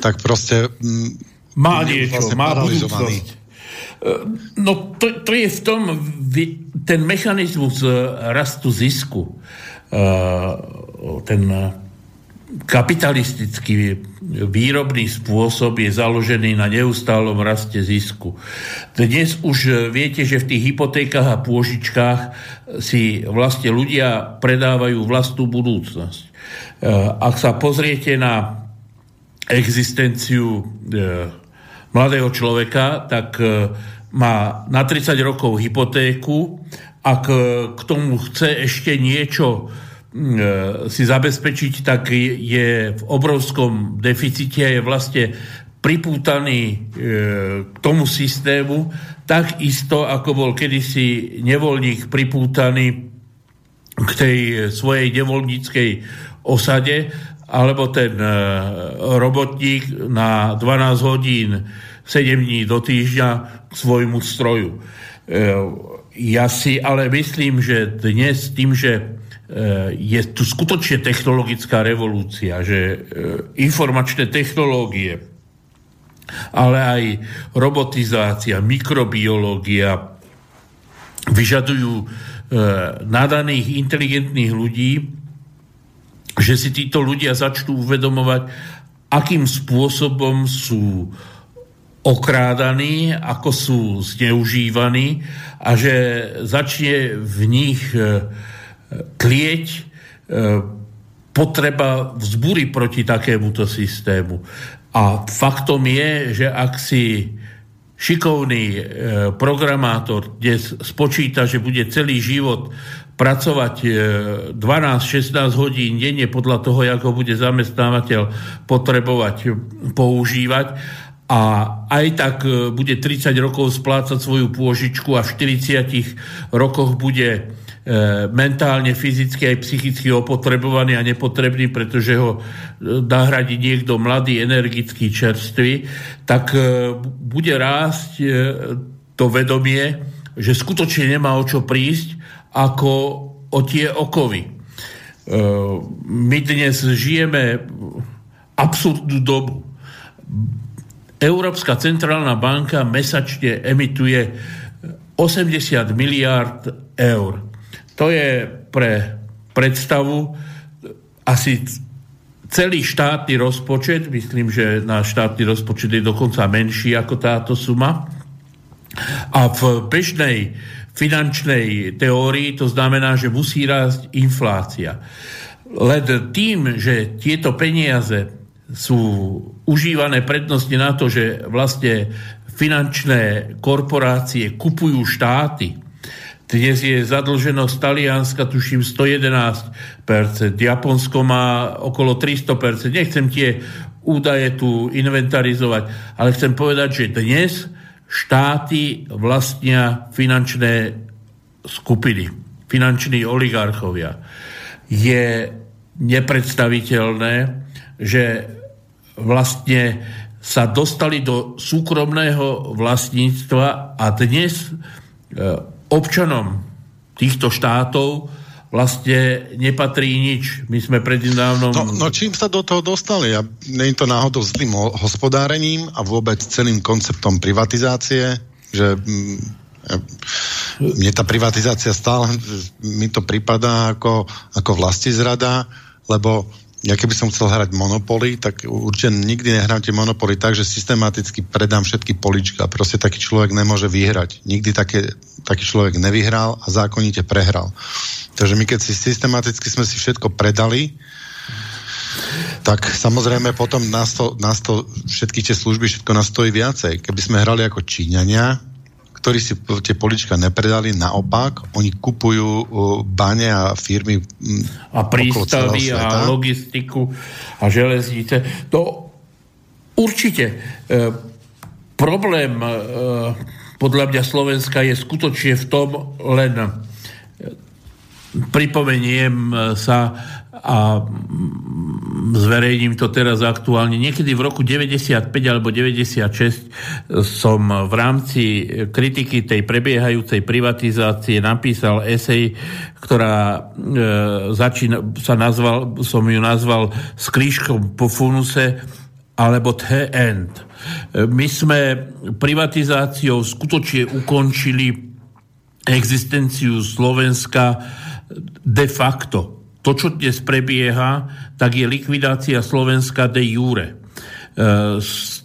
tak proste má niečo, vlastne má budúcnosť. E, no to, to je v tom ten mechanizmus e, rastu zisku, e, ten kapitalistický výrobný spôsob je založený na neustálom raste zisku. Dnes už viete, že v tých hypotékach a pôžičkách si vlastne ľudia predávajú vlastnú budúcnosť. E, ak sa pozriete na existenciu e, mladého človeka, tak e, má na 30 rokov hypotéku, ak k tomu chce ešte niečo E, si zabezpečiť, tak je v obrovskom deficite a je vlastne pripútaný k tomu systému, tak isto, ako bol kedysi nevoľník pripútaný k tej svojej nevoľníckej osade, alebo ten e, robotník na 12 hodín 7 dní do týždňa k svojmu stroju. Ja si ale myslím, že dnes tým, že Eh, je tu skutočne technologická revolúcia, že informačné technológie, ale aj robotizácia, mikrobiológia vyžadujú nadaných, inteligentných ľudí, že si títo ľudia začnú uvedomovať, akým spôsobom sú okrádaní, ako sú zneužívaní a že začne v nich tlieť e, potreba vzbúry proti takémuto systému. A faktom je, že ak si šikovný e, programátor dnes spočíta, že bude celý život pracovať 12-16 e, hodín denne podľa toho, ako bude zamestnávateľ potrebovať používať. A aj tak bude 30 rokov splácať svoju pôžičku a v 40 rokoch bude E, mentálne, fyzicky aj psychicky opotrebovaný a nepotrebný, pretože ho e, nahradí niekto mladý, energický, čerstvý, tak e, bude rásť to vedomie, že skutočne nemá o čo prísť, ako o tie okovy. My dnes žijeme absurdnú dobu. Európska centrálna banka mesačne emituje 80 miliard eur to je pre predstavu asi celý štátny rozpočet, myslím, že náš štátny rozpočet je dokonca menší ako táto suma. A v bežnej finančnej teórii to znamená, že musí rásť inflácia. Len tým, že tieto peniaze sú užívané prednostne na to, že vlastne finančné korporácie kupujú štáty, dnes je zadlženosť Talianska, tuším, 111%, Japonsko má okolo 300%. Nechcem tie údaje tu inventarizovať, ale chcem povedať, že dnes štáty vlastnia finančné skupiny, finanční oligarchovia. Je nepredstaviteľné, že vlastne sa dostali do súkromného vlastníctva a dnes e, občanom týchto štátov vlastne nepatrí nič. My sme prednedávnom... No, no čím sa do toho dostali? Ja, nie je to náhodou zlým hospodárením a vôbec celým konceptom privatizácie, že mm, mne tá privatizácia stále mi to pripadá ako, ako vlasti zrada, lebo ja keby som chcel hrať Monopoly, tak určite nikdy nehrám tie Monopoly tak, že systematicky predám všetky polička. Proste taký človek nemôže vyhrať. Nikdy také, taký človek nevyhral a zákonite prehral. Takže my keď si systematicky sme si všetko predali, Tak samozrejme potom nás to, nás to všetky tie služby, všetko nás stojí viacej. Keby sme hrali ako Číňania, ktorí si tie polička nepredali, naopak, oni kupujú uh, bane a firmy a prístavy a logistiku a železnice. To určite. E, problém e, podľa mňa Slovenska je skutočne v tom len e, pripomeniem sa a zverejním to teraz aktuálne. Niekedy v roku 95 alebo 96 som v rámci kritiky tej prebiehajúcej privatizácie napísal esej, ktorá e, začína, sa nazval, som ju nazval s po funuse alebo The End. My sme privatizáciou skutočne ukončili existenciu Slovenska de facto to, čo dnes prebieha, tak je likvidácia Slovenska de jure. E,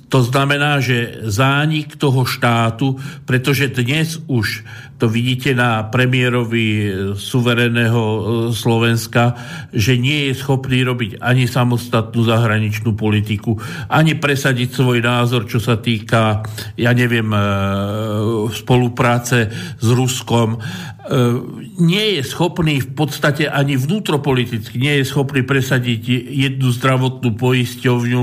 to znamená, že zánik toho štátu, pretože dnes už to vidíte na premiérovi suverénneho e, Slovenska, že nie je schopný robiť ani samostatnú zahraničnú politiku, ani presadiť svoj názor, čo sa týka, ja neviem, e, spolupráce s Ruskom. E, nie je schopný v podstate ani vnútropoliticky, nie je schopný presadiť jednu zdravotnú poisťovňu,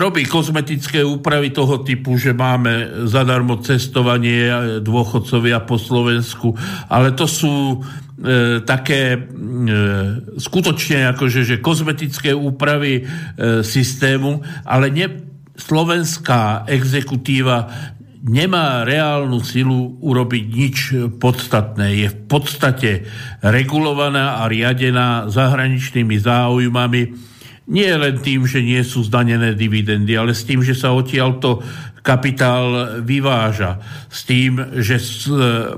robí kozmetické úpravy toho typu, že máme zadarmo cestovanie dôchodcovia po Slovensku, ale to sú e, také e, skutočne akože, že kozmetické úpravy e, systému, ale ne, slovenská exekutíva nemá reálnu silu urobiť nič podstatné. Je v podstate regulovaná a riadená zahraničnými záujmami, nie len tým, že nie sú zdanené dividendy, ale s tým, že sa odtiaľto kapitál vyváža. S tým, že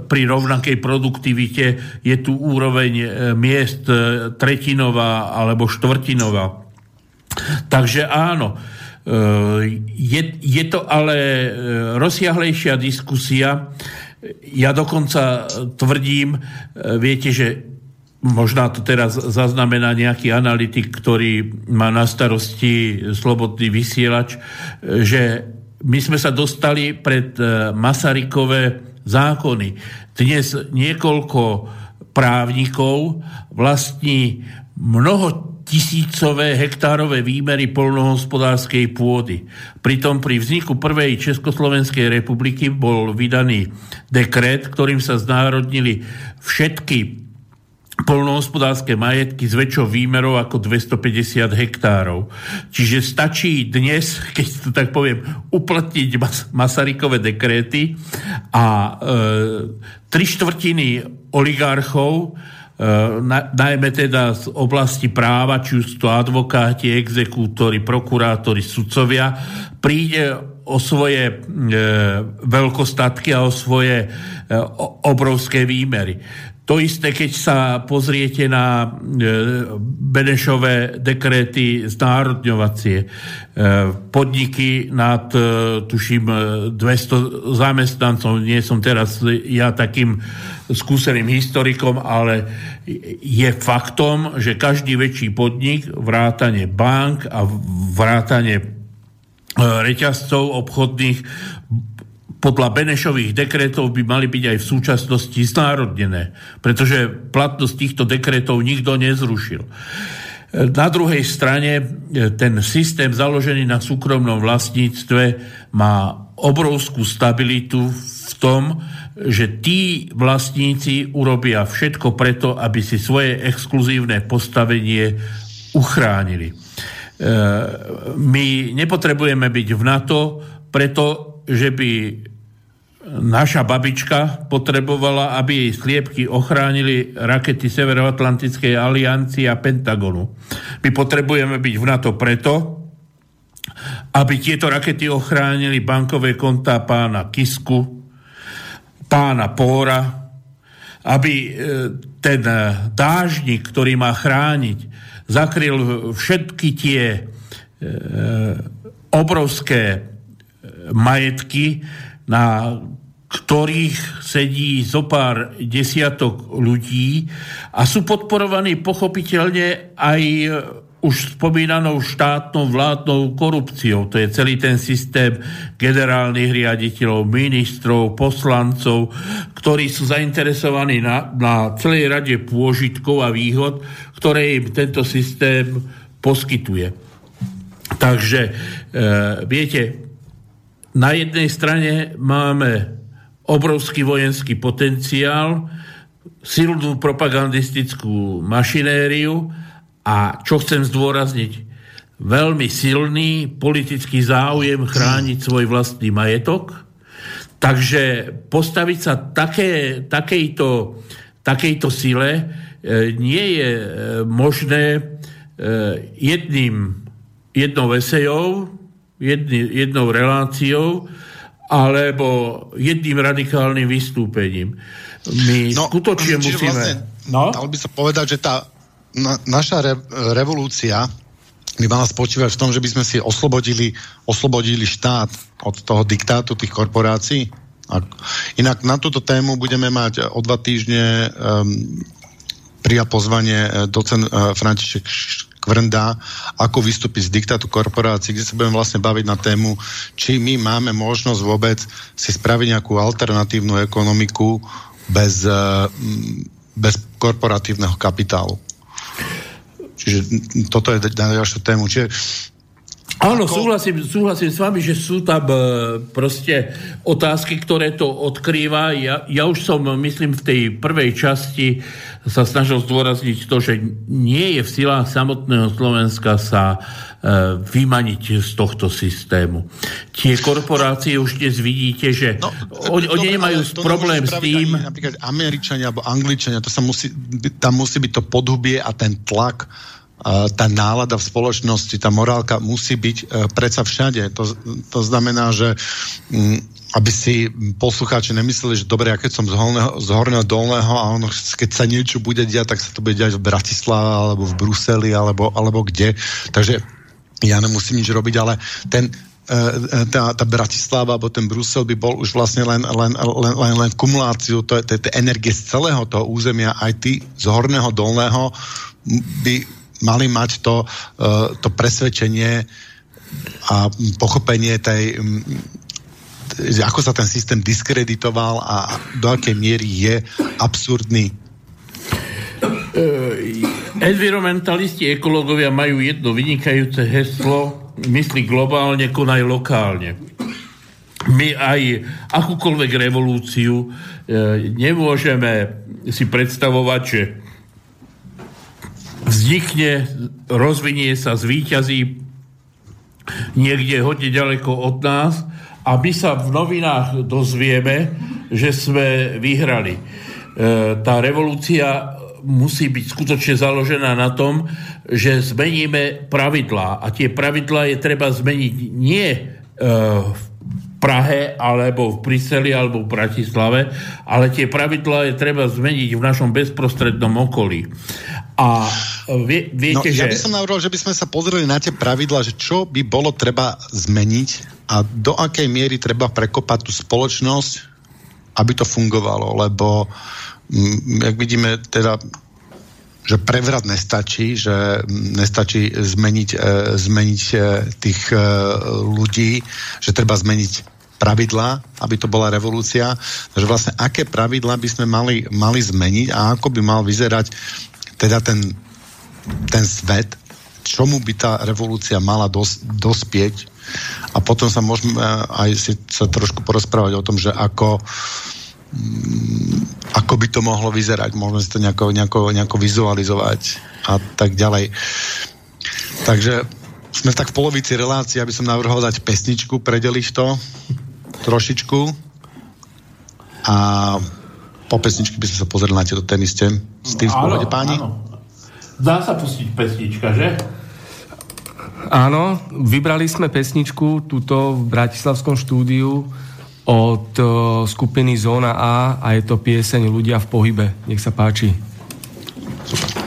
pri rovnakej produktivite je tu úroveň e, miest e, tretinová alebo štvrtinová. Takže áno, je, je to ale e, rozsiahlejšia diskusia. Ja dokonca tvrdím, e, viete, že možná to teraz zaznamená nejaký analytik, ktorý má na starosti slobodný vysielač, e, že my sme sa dostali pred Masarykové zákony. Dnes niekoľko právnikov vlastní mnoho tisícové hektárové výmery polnohospodárskej pôdy. Pritom pri vzniku prvej Československej republiky bol vydaný dekret, ktorým sa znárodnili všetky polnohospodárske majetky s väčšou výmerou ako 250 hektárov. Čiže stačí dnes, [laughs] keď to tak poviem, uplatniť mas- Masarykové dekréty a e, tri štvrtiny oligarchov Eh, na, najmä teda z oblasti práva, či už to advokáti, exekútori, prokurátori, sudcovia, príde o svoje e, veľkostatky a o svoje e, obrovské výmery. To isté, keď sa pozriete na e, Benešové dekréty znárodňovacie. E, podniky nad, e, tuším, 200 zamestnancov, nie som teraz ja takým skúseným historikom, ale je faktom, že každý väčší podnik, vrátane bank a vrátane reťazcov obchodných podľa Benešových dekretov by mali byť aj v súčasnosti znárodnené, pretože platnosť týchto dekretov nikto nezrušil. Na druhej strane ten systém založený na súkromnom vlastníctve má obrovskú stabilitu v tom, že tí vlastníci urobia všetko preto, aby si svoje exkluzívne postavenie uchránili. E, my nepotrebujeme byť v NATO, preto, že by naša babička potrebovala, aby jej sliepky ochránili rakety Severoatlantickej aliancie a Pentagonu. My potrebujeme byť v NATO preto, aby tieto rakety ochránili bankové kontá pána Kisku, pána Póra, aby e, ten dážnik, ktorý má chrániť, zakryl všetky tie e, obrovské e, majetky, na ktorých sedí zo pár desiatok ľudí a sú podporovaní pochopiteľne aj už spomínanou štátnou vládnou korupciou. To je celý ten systém generálnych riaditeľov, ministrov, poslancov, ktorí sú zainteresovaní na, na celej rade pôžitkov a výhod, ktoré im tento systém poskytuje. Takže e, viete, na jednej strane máme obrovský vojenský potenciál, silnú propagandistickú mašinériu, a čo chcem zdôrazniť, veľmi silný politický záujem chrániť svoj vlastný majetok. Takže postaviť sa také, takejto, takejto sile e, nie je e, možné e, jedným, jednou esejou, jedný, jednou reláciou alebo jedným radikálnym vystúpením. My no, skutočne musíme... Vlastne, no? Dal by sa povedať, že tá na, naša re, revolúcia by mala spočívať v tom, že by sme si oslobodili, oslobodili štát od toho diktátu tých korporácií. A inak na túto tému budeme mať o dva týždne um, prijať pozvanie e, docen uh, František Kvrnda, ako vystúpiť z diktátu korporácií, kde sa budeme vlastne baviť na tému, či my máme možnosť vôbec si spraviť nejakú alternatívnu ekonomiku bez, uh, bez korporatívneho kapitálu. Čiže toto je na ďalšiu tému. Čiže Áno, ako... súhlasím, súhlasím s vami, že sú tam e, proste otázky, ktoré to odkrýva. Ja, ja už som, myslím, v tej prvej časti sa snažil zdôrazniť to, že nie je v silách samotného Slovenska sa e, vymaniť z tohto systému. Tie korporácie už dnes vidíte, že no, oni, oni nemajú problém s tým... Ani, napríklad Američania alebo Angličania, to sa musí, tam musí byť to podhubie a ten tlak tá nálada v spoločnosti, tá morálka musí byť e, predsa všade. To, to znamená, že mm, aby si poslucháči nemysleli, že dobre, ja keď som z, holného, z horného dolného a ono, keď sa niečo bude diať, tak sa to bude diať v Bratislave alebo v Bruseli alebo, alebo kde. Takže ja nemusím nič robiť, ale ten, e, e, tá, tá Bratislava alebo ten Brusel by bol už vlastne len, len, len, len, len kumuláciu tej energie z celého toho územia, aj ty z horného dolného by mali mať to, uh, to presvedčenie a pochopenie tej ako sa ten systém diskreditoval a do akej miery je absurdný. Uh, environmentalisti, ekológovia majú jedno vynikajúce heslo mysli globálne, konaj lokálne. My aj akúkoľvek revolúciu uh, nemôžeme si predstavovať, že vznikne, rozvinie sa, zvíťazí niekde hodne ďaleko od nás a my sa v novinách dozvieme, že sme vyhrali. E, tá revolúcia musí byť skutočne založená na tom, že zmeníme pravidlá. A tie pravidlá je treba zmeniť nie e, v Prahe, alebo v Bruseli, alebo v Bratislave, ale tie pravidlá je treba zmeniť v našom bezprostrednom okolí. A vie, viete, no, ja že... by som navrhol, že by sme sa pozreli na tie pravidlá, že čo by bolo treba zmeniť a do akej miery treba prekopať tú spoločnosť, aby to fungovalo, lebo m, jak vidíme, teda že prevrat nestačí, že nestačí zmeniť, e, zmeniť e, tých e, ľudí, že treba zmeniť pravidlá, aby to bola revolúcia. Takže vlastne aké pravidlá by sme mali, mali zmeniť a ako by mal vyzerať teda ten, ten svet, čomu by tá revolúcia mala dos, dospieť a potom sa môžeme aj si sa trošku porozprávať o tom, že ako mm, ako by to mohlo vyzerať, môžeme si to nejako, nejako, nejako vizualizovať a tak ďalej. Takže sme tak v polovici relácie, aby som navrhol dať pesničku, predeliť to trošičku a po pesničke by sme sa pozreli na tieto teniste. S tým v páni? Áno. Dá sa pustiť pesnička, že? Áno, vybrali sme pesničku túto v Bratislavskom štúdiu od uh, skupiny Zóna A a je to pieseň Ľudia v pohybe. Nech sa páči. Super.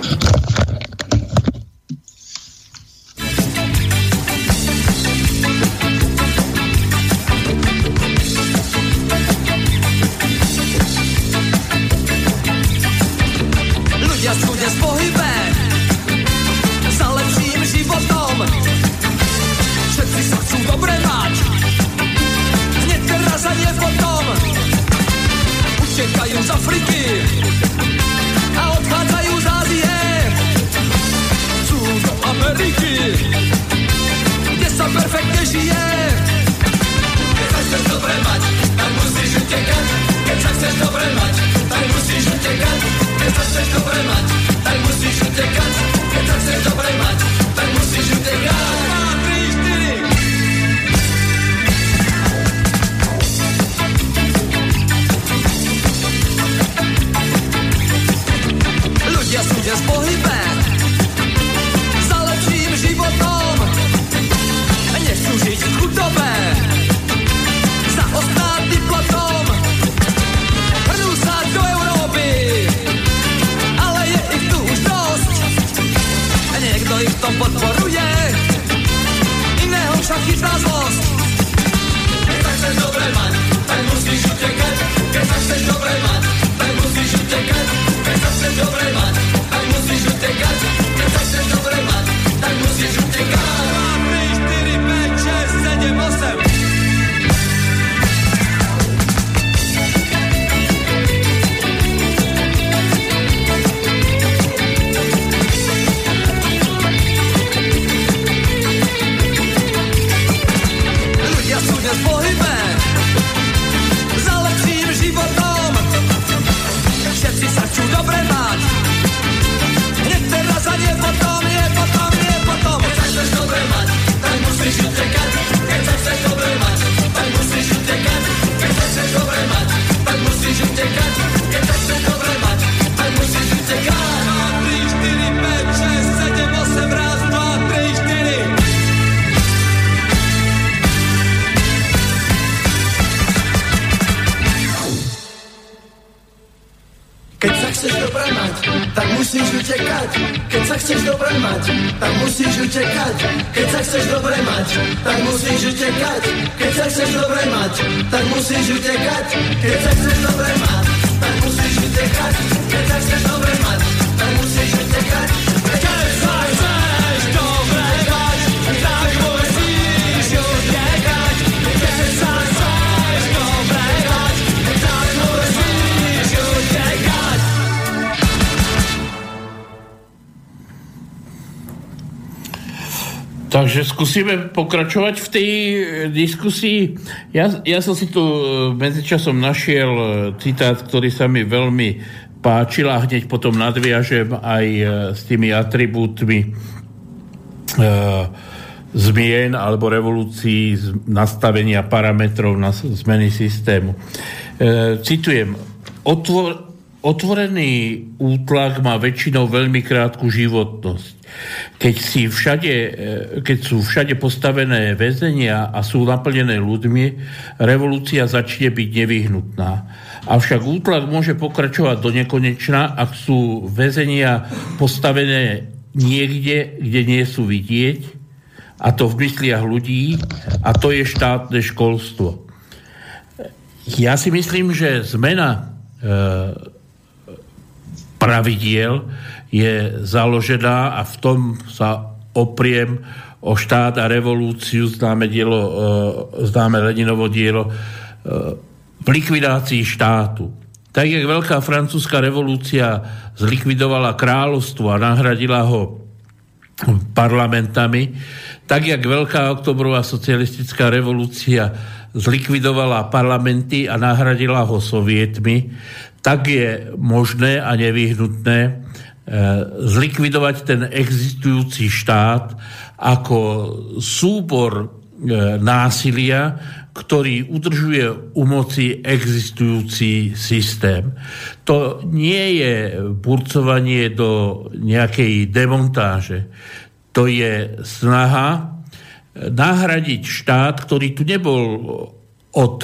agitados. Takže skúsime pokračovať v tej e, diskusii. Ja, ja som si tu e, medzičasom našiel e, citát, ktorý sa mi veľmi páčil a hneď potom nadviažem aj s tými atribútmi zmien alebo revolúcií, nastavenia parametrov na zmeny systému. Citujem, otvor, otvorený útlak má väčšinou veľmi krátku životnosť keď, si všade, e, keď sú všade postavené väzenia a sú naplnené ľuďmi, revolúcia začne byť nevyhnutná. Avšak útlak môže pokračovať do nekonečna, ak sú väzenia postavené niekde, kde nie sú vidieť, a to v mysliach ľudí, a to je štátne školstvo. Ja si myslím, že zmena e, pravidiel je založená a v tom sa opriem o štát a revolúciu, známe, dielo, e, známe Leninovo dielo, e, v likvidácii štátu. Tak, jak veľká francúzska revolúcia zlikvidovala kráľovstvo a nahradila ho parlamentami, tak, jak veľká oktobrová socialistická revolúcia zlikvidovala parlamenty a nahradila ho sovietmi, tak je možné a nevyhnutné, zlikvidovať ten existujúci štát ako súbor e, násilia, ktorý udržuje u moci existujúci systém. To nie je burcovanie do nejakej demontáže. To je snaha nahradiť štát, ktorý tu nebol od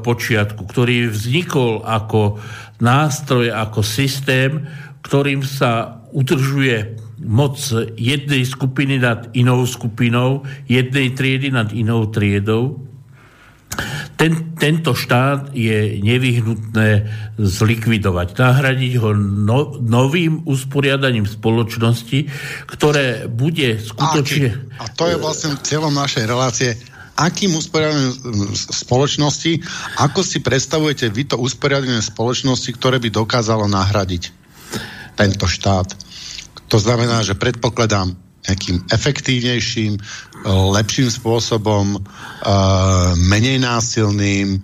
počiatku, ktorý vznikol ako nástroj, ako systém, ktorým sa utržuje moc jednej skupiny nad inou skupinou, jednej triedy nad inou triedou. Ten, tento štát je nevyhnutné zlikvidovať, nahradiť ho no, novým usporiadaním spoločnosti, ktoré bude skutočne... A, to je vlastne cieľom našej relácie. Akým usporiadaním spoločnosti, ako si predstavujete vy to usporiadanie spoločnosti, ktoré by dokázalo nahradiť tento štát. To znamená, že predpokladám nejakým efektívnejším, lepším spôsobom, menej násilným,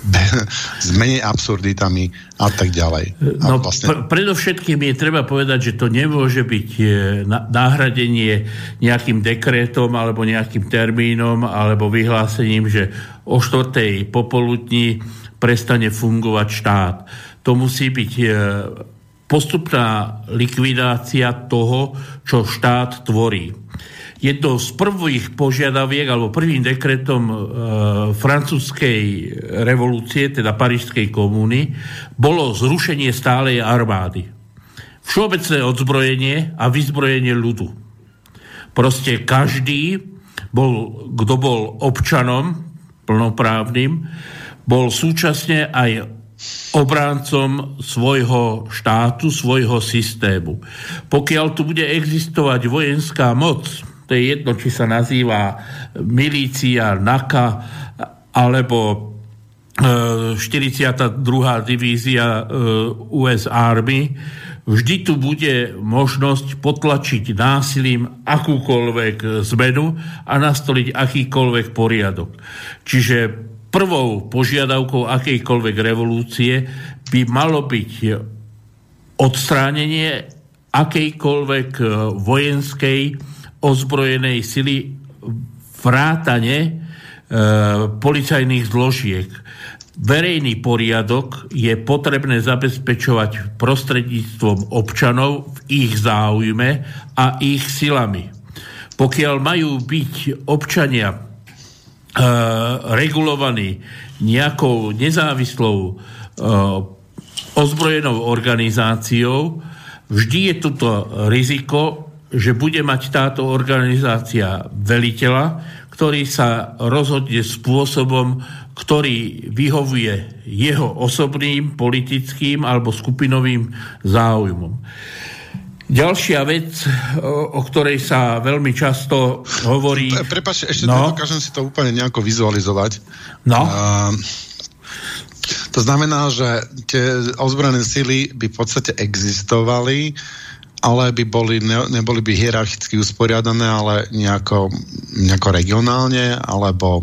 [laughs] s menej absurditami a tak ďalej. A no, vlastne... pr- predovšetkým je treba povedať, že to nemôže byť e, náhradenie nejakým dekrétom alebo nejakým termínom alebo vyhlásením, že o štvrtej popoludní prestane fungovať štát to musí byť e, postupná likvidácia toho, čo štát tvorí. Jednou z prvých požiadaviek alebo prvým dekretom e, francúzskej revolúcie, teda Parížskej komúny, bolo zrušenie stálej armády. Všeobecné odzbrojenie a vyzbrojenie ľudu. Proste každý, bol, kto bol občanom plnoprávnym, bol súčasne aj obráncom svojho štátu, svojho systému. Pokiaľ tu bude existovať vojenská moc, to je jedno, či sa nazýva milícia, NAKA alebo 42. E, divízia e, US Army, vždy tu bude možnosť potlačiť násilím akúkoľvek zmenu a nastoliť akýkoľvek poriadok. Čiže prvou požiadavkou akejkoľvek revolúcie by malo byť odstránenie akejkoľvek e, vojenskej ozbrojenej sily vrátane e, policajných zložiek. Verejný poriadok je potrebné zabezpečovať prostredníctvom občanov v ich záujme a ich silami. Pokiaľ majú byť občania regulovaný nejakou nezávislou ozbrojenou organizáciou, vždy je toto riziko, že bude mať táto organizácia veliteľa, ktorý sa rozhodne spôsobom, ktorý vyhovuje jeho osobným, politickým alebo skupinovým záujmom. Ďalšia vec, o, o ktorej sa veľmi často hovorí... Prepač, ešte no? dokážem si to úplne nejako vizualizovať. No? Uh, to znamená, že tie ozbrojené sily by v podstate existovali, ale by boli, ne, neboli by hierarchicky usporiadané, ale nejako, nejako regionálne, alebo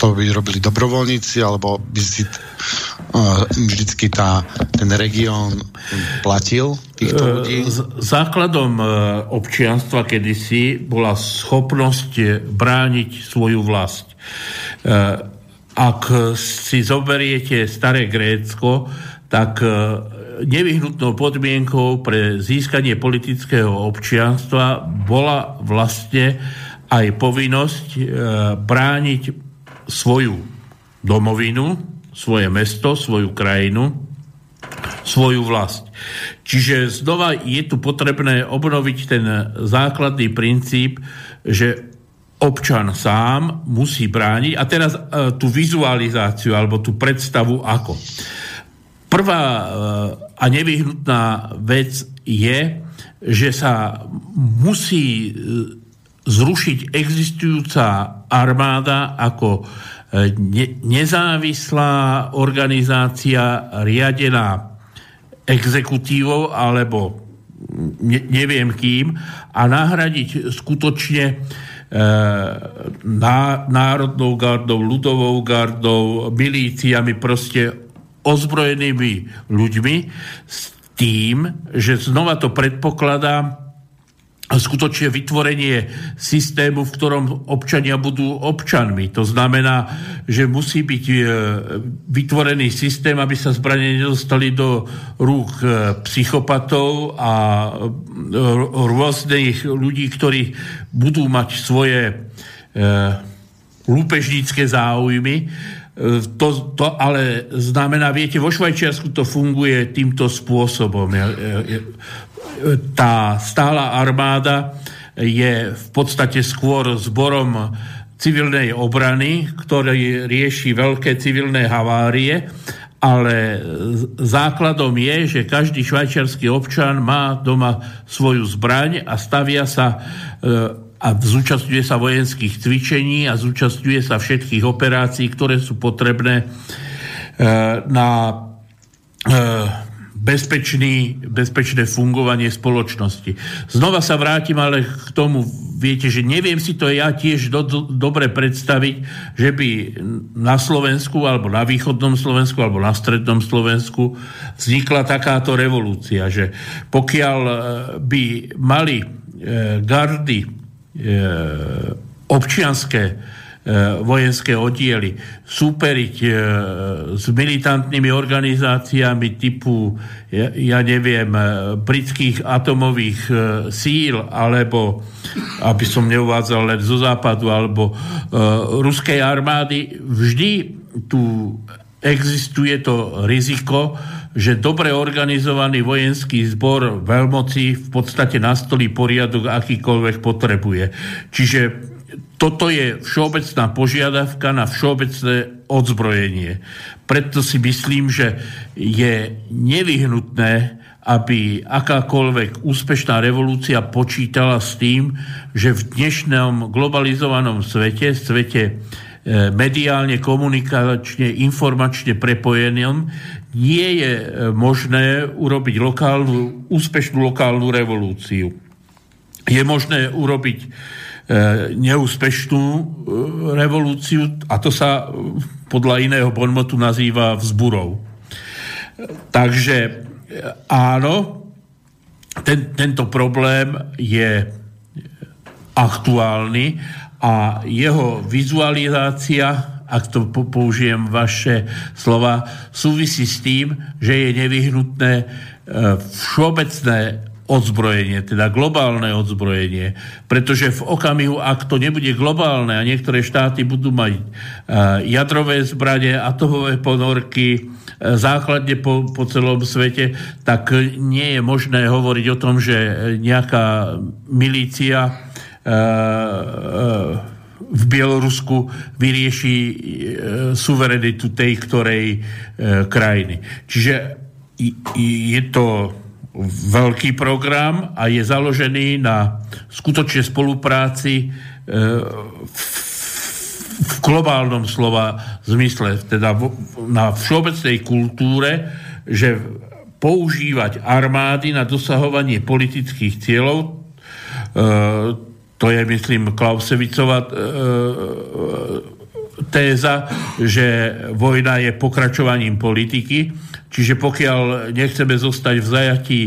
to by robili dobrovoľníci, alebo by si vždycky tá, ten región platil týchto ľudí? Základom občianstva kedysi bola schopnosť brániť svoju vlast. Ak si zoberiete staré Grécko, tak nevyhnutnou podmienkou pre získanie politického občianstva bola vlastne aj povinnosť brániť svoju domovinu, svoje mesto, svoju krajinu, svoju vlast. Čiže znova je tu potrebné obnoviť ten základný princíp, že občan sám musí brániť a teraz e, tú vizualizáciu alebo tú predstavu ako. Prvá e, a nevyhnutná vec je, že sa musí e, zrušiť existujúca armáda ako ne, nezávislá organizácia riadená exekutívou alebo ne, neviem kým a nahradiť skutočne e, ná, národnou gardou, ľudovou gardou, milíciami, proste ozbrojenými ľuďmi s tým, že znova to predpokladá skutočne vytvorenie systému, v ktorom občania budú občanmi. To znamená, že musí byť e, vytvorený systém, aby sa zbranie nedostali do rúk e, psychopatov a e, rôznych ľudí, ktorí budú mať svoje lúpežnícke záujmy. To, to ale znamená, viete, vo Švajčiarsku to funguje týmto spôsobom tá stála armáda je v podstate skôr zborom civilnej obrany, ktorý rieši veľké civilné havárie, ale základom je, že každý švajčiarsky občan má doma svoju zbraň a stavia sa e, a zúčastňuje sa vojenských cvičení a zúčastňuje sa všetkých operácií, ktoré sú potrebné e, na e, bezpečný, bezpečné fungovanie spoločnosti. Znova sa vrátim ale k tomu, viete, že neviem si to ja tiež do, do, dobre predstaviť, že by na Slovensku, alebo na východnom Slovensku, alebo na strednom Slovensku vznikla takáto revolúcia, že pokiaľ e, by mali e, gardy e, občianské vojenské oddiely súperiť e, s militantnými organizáciami typu, ja, ja neviem, e, britských atomových síl, alebo, aby som neuvádzal len zo západu, alebo ruskej armády, vždy tu existuje to riziko, že dobre organizovaný vojenský zbor veľmoci v podstate nastolí poriadok, akýkoľvek potrebuje. Čiže toto je všeobecná požiadavka na všeobecné odzbrojenie. Preto si myslím, že je nevyhnutné, aby akákoľvek úspešná revolúcia počítala s tým, že v dnešnom globalizovanom svete, svete e, mediálne, komunikačne, informačne prepojenom, nie je e, možné urobiť lokálnu, úspešnú lokálnu revolúciu. Je možné urobiť neúspešnú e, revolúciu a to sa e, podľa iného bonmotu nazýva vzburou. Takže áno, ten, tento problém je aktuálny a jeho vizualizácia, ak to použijem vaše slova, súvisí s tým, že je nevyhnutné všeobecné odzbrojenie, teda globálne odzbrojenie. Pretože v okamihu, ak to nebude globálne a niektoré štáty budú mať uh, jadrové zbranie, atomové ponorky, základne po, po celom svete, tak nie je možné hovoriť o tom, že nejaká milícia e, e, v Bielorusku vyrieši e, suverenitu tej ktorej e, krajiny. Čiže je to veľký program a je založený na skutočnej spolupráci e, v globálnom slova zmysle, teda na všeobecnej kultúre, že používať armády na dosahovanie politických cieľov, e, to je, myslím, Klausevicová e, téza, že vojna je pokračovaním politiky, čiže pokiaľ nechceme zostať v zajatí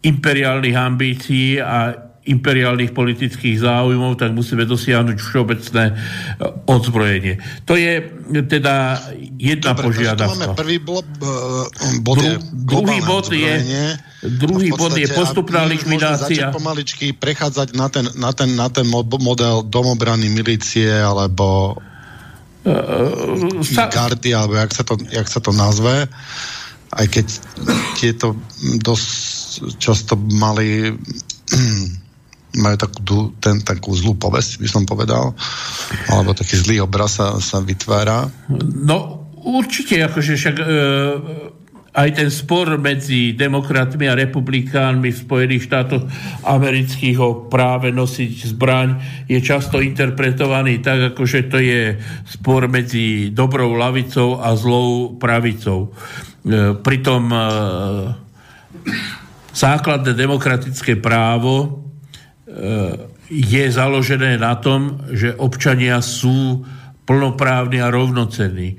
imperiálnych ambícií a imperiálnych politických záujmov, tak musíme dosiahnuť všeobecné odzbrojenie. To je teda jedna Dobre, požiadavka. prvý blo- e, bod je druhý bod je, druhý bod je postupná likvidácia. Pomaličky prechádzať na ten, na ten, na ten model domobrany milície alebo sa... karty, alebo jak sa, to, jak sa to nazve. Aj keď tieto dosť často mali [clears throat] majú takú, ten, takú zlú povesť, by som povedal, alebo taký zlý obraz sa, sa vytvára. No určite, akože však e, aj ten spor medzi demokratmi a republikánmi v Spojených štátoch amerických o práve nosiť zbraň je často interpretovaný tak, akože to je spor medzi dobrou lavicou a zlou pravicou. E, pritom e, základné demokratické právo je založené na tom, že občania sú plnoprávni a rovnocenní.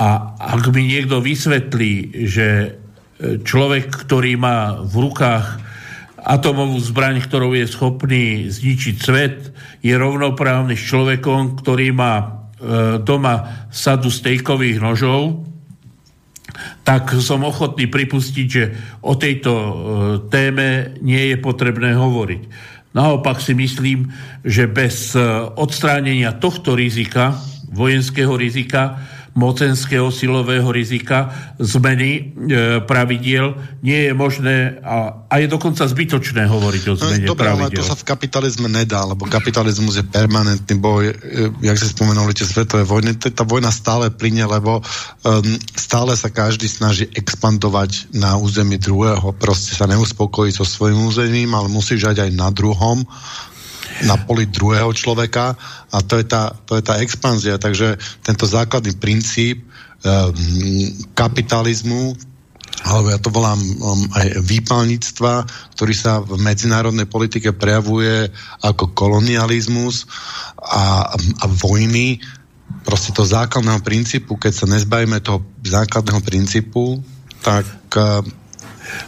A ak mi niekto vysvetlí, že človek, ktorý má v rukách atomovú zbraň, ktorou je schopný zničiť svet, je rovnoprávny s človekom, ktorý má e, doma sadu stejkových nožov, tak som ochotný pripustiť, že o tejto e, téme nie je potrebné hovoriť. Naopak si myslím, že bez e, odstránenia tohto rizika, vojenského rizika, mocenského silového rizika, zmeny e, pravidiel, nie je možné a, a je dokonca zbytočné hovoriť o zmene Dobre, pravidiel. ale to sa v kapitalizme nedá, lebo kapitalizmus je permanentný boj, e, jak si spomenuli tie svetové vojny, tá vojna stále plyne, lebo um, stále sa každý snaží expandovať na území druhého, proste sa neuspokojí so svojím územím, ale musí žať aj na druhom na poli druhého človeka a to je tá, to je tá expanzia. Takže tento základný princíp um, kapitalizmu alebo ja to volám um, aj výpalníctva, ktorý sa v medzinárodnej politike prejavuje ako kolonializmus a, a vojny. Proste to základného princípu, keď sa nezbavíme toho základného princípu, tak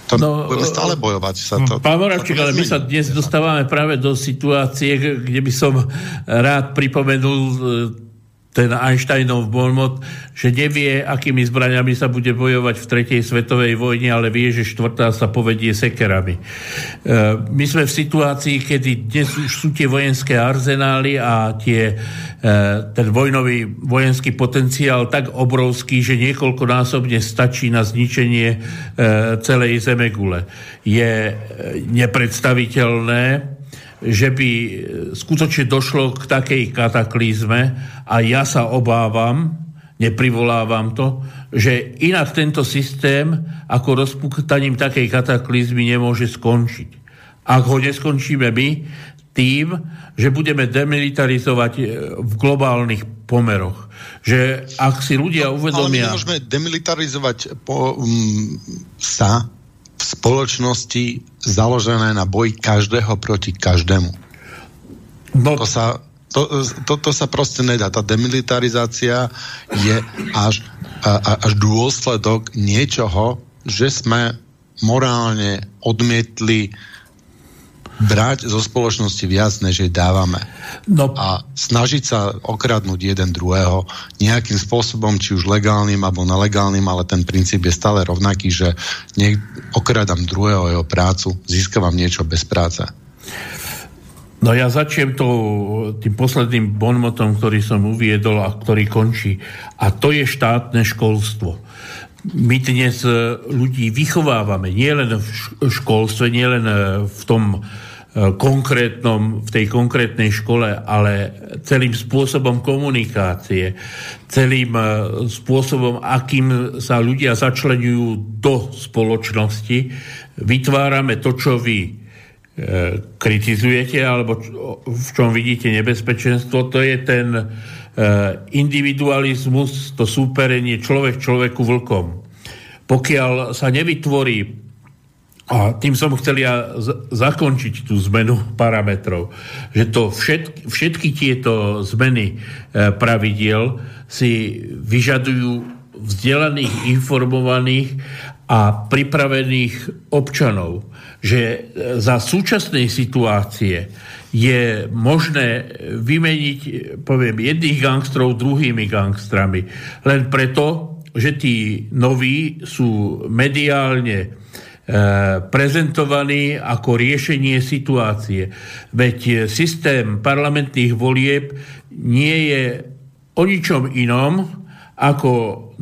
to no, budeme stále bojovať. Sa to, pán Moravčík, ale my sa dnes dostávame práve do situácie, kde by som rád pripomenul ten Einsteinov bonmot, že nevie, akými zbraniami sa bude bojovať v tretej svetovej vojne, ale vie, že štvrtá sa povedie sekerami. E, my sme v situácii, kedy dnes už sú tie vojenské arzenály a tie, e, ten vojnový vojenský potenciál tak obrovský, že niekoľkonásobne stačí na zničenie e, celej Zemegule. Je nepredstaviteľné, že by e, skutočne došlo k takej kataklizme a ja sa obávam, neprivolávam to, že inak tento systém ako rozpuktaním takej kataklizmy nemôže skončiť. Ak ho neskončíme my, tým, že budeme demilitarizovať e, v globálnych pomeroch. Že ak si ľudia uvedomia... Ale my nemôžeme demilitarizovať po, um, sa v spoločnosti založené na boji každého proti každému. No. To sa to, to, to sa proste nedá. Tá demilitarizácia je až, a, až dôsledok niečoho, že sme morálne odmietli brať zo spoločnosti viac, než jej dávame. No. A snažiť sa okradnúť jeden druhého nejakým spôsobom, či už legálnym alebo nelegálnym, ale ten princíp je stále rovnaký, že niek- okradám druhého jeho prácu, získavam niečo bez práce. No ja začnem to tým posledným bonmotom, ktorý som uviedol a ktorý končí. A to je štátne školstvo. My dnes ľudí vychovávame nielen v školstve, nielen v tom konkrétnom, v tej konkrétnej škole, ale celým spôsobom komunikácie, celým spôsobom, akým sa ľudia začlenujú do spoločnosti, vytvárame to, čo vy E, kritizujete alebo v čom vidíte nebezpečenstvo, to je ten e, individualizmus, to súperenie človek človeku vlkom. Pokiaľ sa nevytvorí a tým som chcel ja zakončiť tú zmenu parametrov, že to všetky, všetky tieto zmeny e, pravidiel si vyžadujú vzdelaných, informovaných a pripravených občanov že e, za súčasnej situácie je možné vymeniť, poviem, jedných gangstrov druhými gangstrami. Len preto, že tí noví sú mediálne e, prezentovaní ako riešenie situácie. Veď systém parlamentných volieb nie je o ničom inom, ako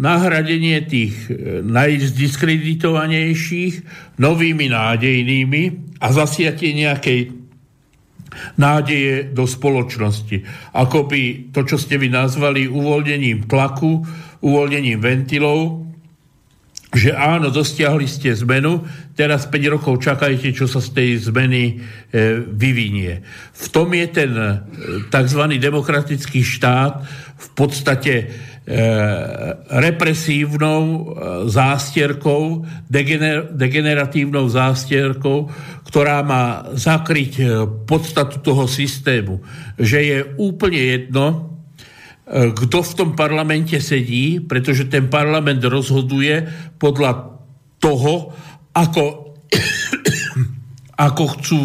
nahradenie tých e, najzdiskreditovanejších novými nádejnými a zasiatie nejakej nádeje do spoločnosti. Ako by to, čo ste vy nazvali uvoľnením tlaku, uvoľnením ventilov, že áno, dosiahli ste zmenu, teraz 5 rokov čakajte, čo sa z tej zmeny e, vyvinie. V tom je ten e, tzv. demokratický štát v podstate represívnou eh, zástierkou, degener, degeneratívnou zástierkou, ktorá má zakryť eh, podstatu toho systému. Že je úplne jedno, kto v tom parlamente sedí, pretože ten parlament rozhoduje podľa toho, ako, [coughs] ako chcú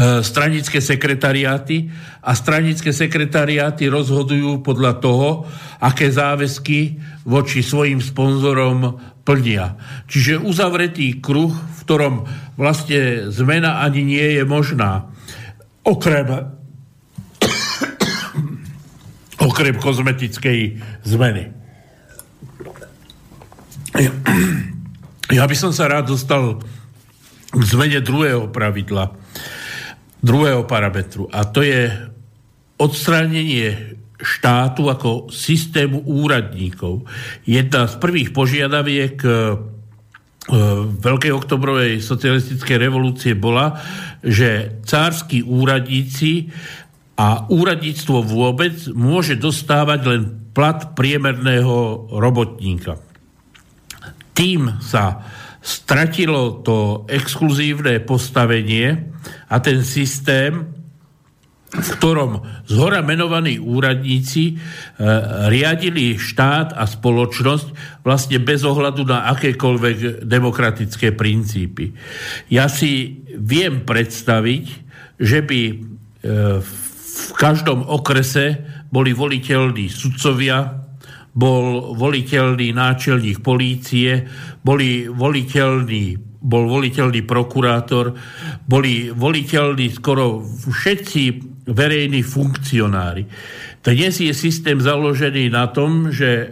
stranické sekretariáty a stranické sekretariáty rozhodujú podľa toho, aké záväzky voči svojim sponzorom plnia. Čiže uzavretý kruh, v ktorom vlastne zmena ani nie je možná. Okrem, [coughs] okrem kozmetickej zmeny. Ja by som sa rád dostal k zmene druhého pravidla, druhého parametru. A to je odstránenie štátu ako systému úradníkov. Jedna z prvých požiadaviek e, Veľkej oktobrovej socialistickej revolúcie bola, že cársky úradníci a úradníctvo vôbec môže dostávať len plat priemerného robotníka. Tým sa stratilo to exkluzívne postavenie a ten systém v ktorom zhora menovaní úradníci e, riadili štát a spoločnosť vlastne bez ohľadu na akékoľvek demokratické princípy. Ja si viem predstaviť, že by e, v každom okrese boli voliteľní sudcovia, bol voliteľný náčelník polície, boli voliteľní bol voliteľný prokurátor, boli voliteľní skoro všetci verejní funkcionári. Dnes je systém založený na tom, že e,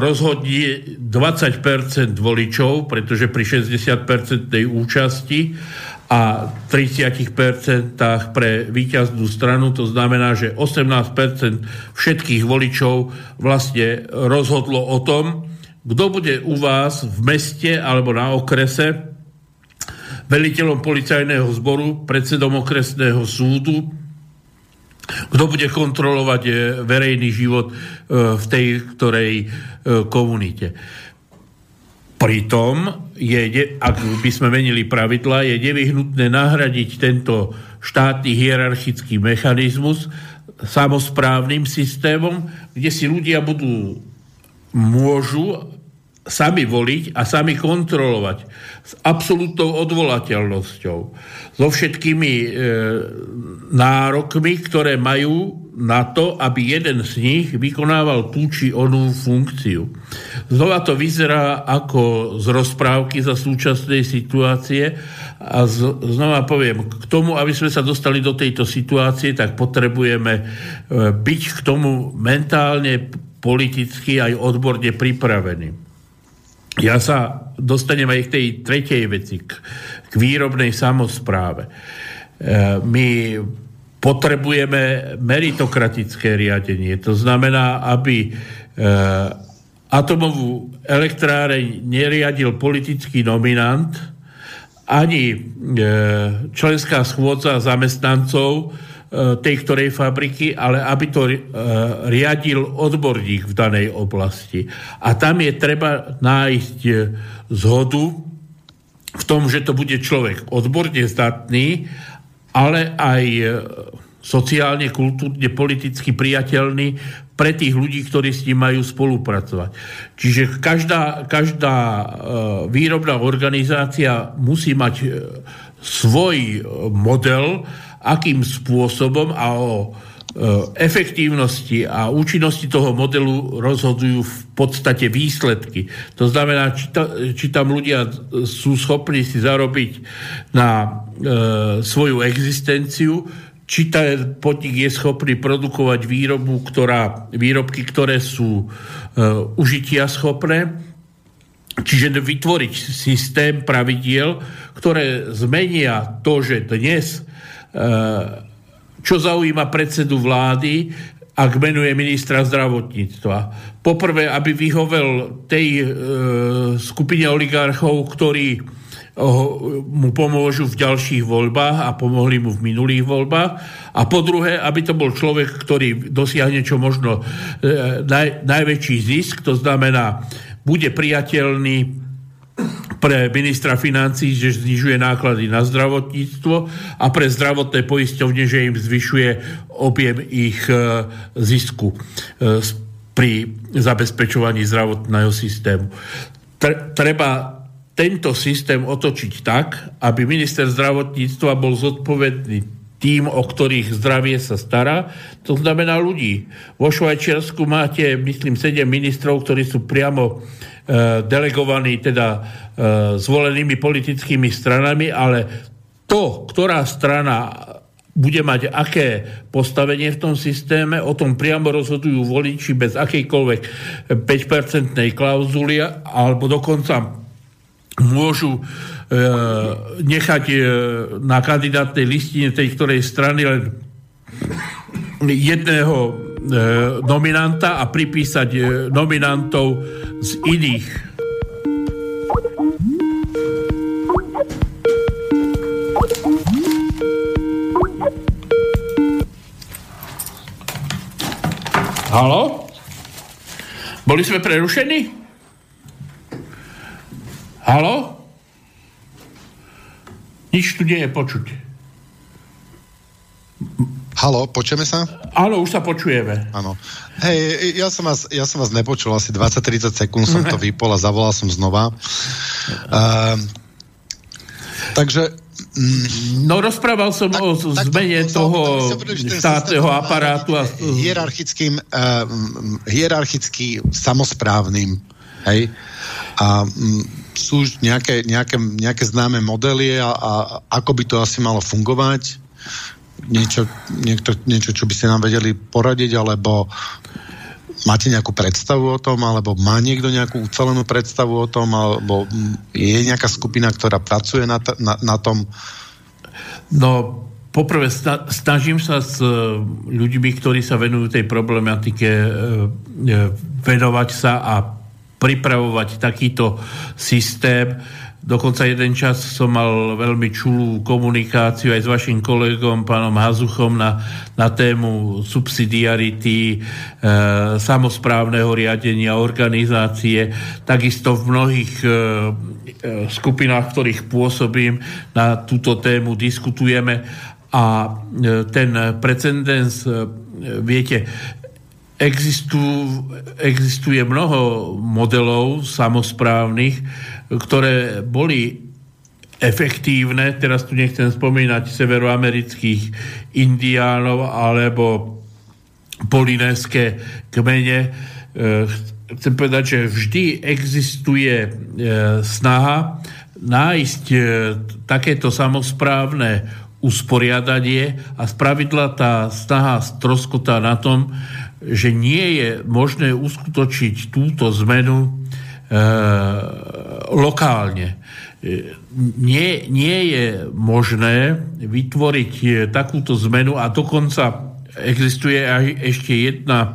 rozhodí 20% voličov, pretože pri 60% účasti a 30% pre víťaznú stranu, to znamená, že 18% všetkých voličov vlastne rozhodlo o tom, kto bude u vás v meste alebo na okrese veliteľom policajného zboru, predsedom okresného súdu, kto bude kontrolovať eh, verejný život eh, v tej ktorej eh, komunite. Pritom, je, ak by sme menili pravidla, je nevyhnutné nahradiť tento štátny hierarchický mechanizmus samozprávnym systémom, kde si ľudia budú môžu sami voliť a sami kontrolovať s absolútnou odvolateľnosťou, so všetkými e, nárokmi, ktoré majú na to, aby jeden z nich vykonával tú či onú funkciu. Znova to vyzerá ako z rozprávky za súčasnej situácie a z, znova poviem, k tomu, aby sme sa dostali do tejto situácie, tak potrebujeme e, byť k tomu mentálne politicky, aj odborne pripravení. Ja sa dostanem aj k tej tretej veci, k, k výrobnej samozpráve. E, my potrebujeme meritokratické riadenie. To znamená, aby e, atomovú elektráreň neriadil politický nominant, ani e, členská schôdza zamestnancov e, tej ktorej fabriky, ale aby to e, riadil odborník v danej oblasti. A tam je treba nájsť e, zhodu v tom, že to bude človek odborne zdatný, ale aj e, sociálne, kultúrne, politicky priateľný pre tých ľudí, ktorí s ním majú spolupracovať. Čiže každá, každá e, výrobná organizácia musí mať e, svoj model, akým spôsobom a o efektívnosti a účinnosti toho modelu rozhodujú v podstate výsledky. To znamená, či, ta, či tam ľudia sú schopní si zarobiť na svoju existenciu, či ten podnik je schopný produkovať výrobu, ktorá, výrobky, ktoré sú e, užitia schopné, čiže vytvoriť systém pravidiel, ktoré zmenia to, že dnes e, čo zaujíma predsedu vlády, ak menuje ministra zdravotníctva. Poprvé, aby vyhovel tej e, skupine oligarchov, ktorí mu pomôžu v ďalších voľbách a pomohli mu v minulých voľbách. A po druhé, aby to bol človek, ktorý dosiahne čo možno e, naj, najväčší zisk, to znamená, bude priateľný pre ministra financí, že znižuje náklady na zdravotníctvo a pre zdravotné poisťovne, že im zvyšuje objem ich e, zisku e, pri zabezpečovaní zdravotného systému. Treba tento systém otočiť tak, aby minister zdravotníctva bol zodpovedný tým, o ktorých zdravie sa stará, to znamená ľudí. Vo Švajčiarsku máte, myslím, sedem ministrov, ktorí sú priamo E, delegovaní teda e, zvolenými politickými stranami, ale to, ktorá strana bude mať aké postavenie v tom systéme, o tom priamo rozhodujú voliči bez akejkoľvek 5-percentnej klauzuly, alebo dokonca môžu e, nechať e, na kandidátnej listine tej ktorej strany len jedného e, nominanta a pripísať e, nominantov z iných. Halo? Boli sme prerušení? Halo? Nič tu nie je počuť. Halo, počujeme sa? Áno, už sa počujeme. Áno. Hej, ja som, vás, ja som vás nepočul, asi 20-30 sekúnd som to vypol a zavolal som znova. Uh, takže mm, No rozprával som tak, o zmene tak, toho štátneho aparátu. A... Hierarchickým, uh, hierarchicky samozprávnym. Hej? A um, sú nejaké, nejaké, nejaké známe modely a, a ako by to asi malo fungovať niečo, niekto, niečo, čo by ste nám vedeli poradiť, alebo máte nejakú predstavu o tom, alebo má niekto nejakú ucelenú predstavu o tom, alebo je nejaká skupina, ktorá pracuje na, t- na, na tom? No, poprvé snažím sa s e, ľuďmi, ktorí sa venujú tej problematike, e, e, venovať sa a pripravovať takýto systém, Dokonca jeden čas som mal veľmi čulú komunikáciu aj s vašim kolegom, pánom Hazuchom, na, na tému subsidiarity, e, samozprávneho riadenia, organizácie. Takisto v mnohých e, e skupinách, ktorých pôsobím, na túto tému diskutujeme. A e, ten precedens, e, viete, existujú, existuje mnoho modelov samozprávnych, ktoré boli efektívne, teraz tu nechcem spomínať severoamerických indiánov alebo polinéske kmene. E, chcem povedať, že vždy existuje e, snaha nájsť e, takéto samozprávne usporiadanie a spravidla tá snaha stroskotá na tom, že nie je možné uskutočiť túto zmenu e, lokálne. E, nie, nie je možné vytvoriť e, takúto zmenu a dokonca existuje aj ešte jedna e,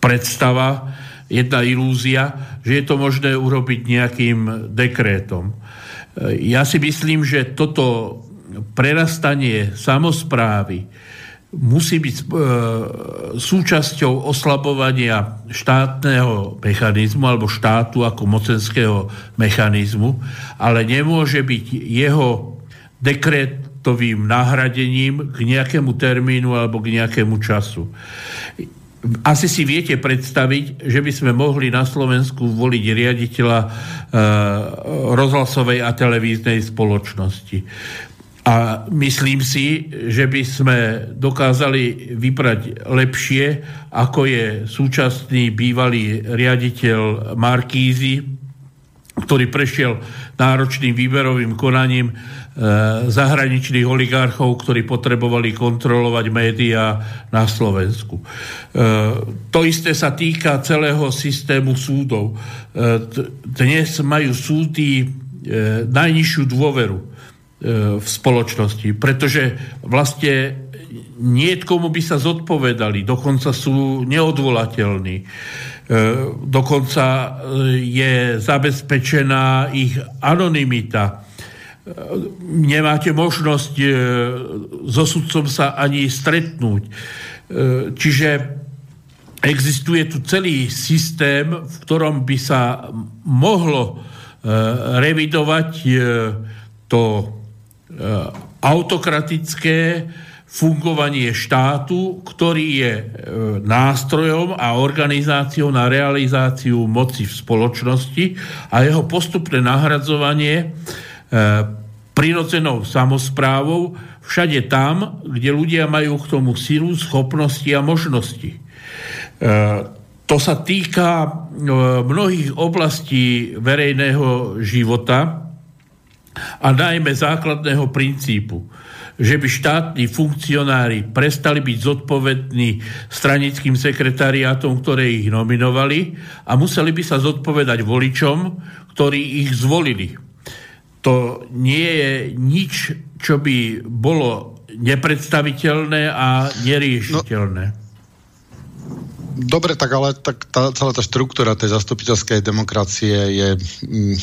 predstava, jedna ilúzia, že je to možné urobiť nejakým dekrétom. Ja si myslím, že toto prerastanie samozprávy musí byť e, súčasťou oslabovania štátneho mechanizmu alebo štátu ako mocenského mechanizmu, ale nemôže byť jeho dekretovým nahradením k nejakému termínu alebo k nejakému času asi si viete predstaviť, že by sme mohli na Slovensku voliť riaditeľa e, rozhlasovej a televíznej spoločnosti. A myslím si, že by sme dokázali vybrať lepšie, ako je súčasný bývalý riaditeľ Markízy, ktorý prešiel náročným výberovým konaním Eh, zahraničných oligarchov, ktorí potrebovali kontrolovať médiá na Slovensku. Eh, to isté sa týka celého systému súdov. Eh, dnes majú súdy najnižšiu dôveru v spoločnosti, pretože vlastne nie komu by sa zodpovedali, dokonca sú neodvolateľní. Dokonca je zabezpečená ich anonimita nemáte možnosť e, so sudcom sa ani stretnúť. E, čiže existuje tu celý systém, v ktorom by sa mohlo e, revidovať to autokratické fungovanie štátu, ktorý je nástrojom a organizáciou na realizáciu moci v spoločnosti a jeho postupné nahradzovanie prirodzenou samozprávou všade tam, kde ľudia majú k tomu silu, schopnosti a možnosti. E, to sa týka e, mnohých oblastí verejného života a najmä základného princípu, že by štátni funkcionári prestali byť zodpovední stranickým sekretariátom, ktoré ich nominovali a museli by sa zodpovedať voličom, ktorí ich zvolili to nie je nič, čo by bolo nepredstaviteľné a neriešiteľné. No, dobre, tak ale tak tá, celá tá štruktúra tej zastupiteľskej demokracie je, mm,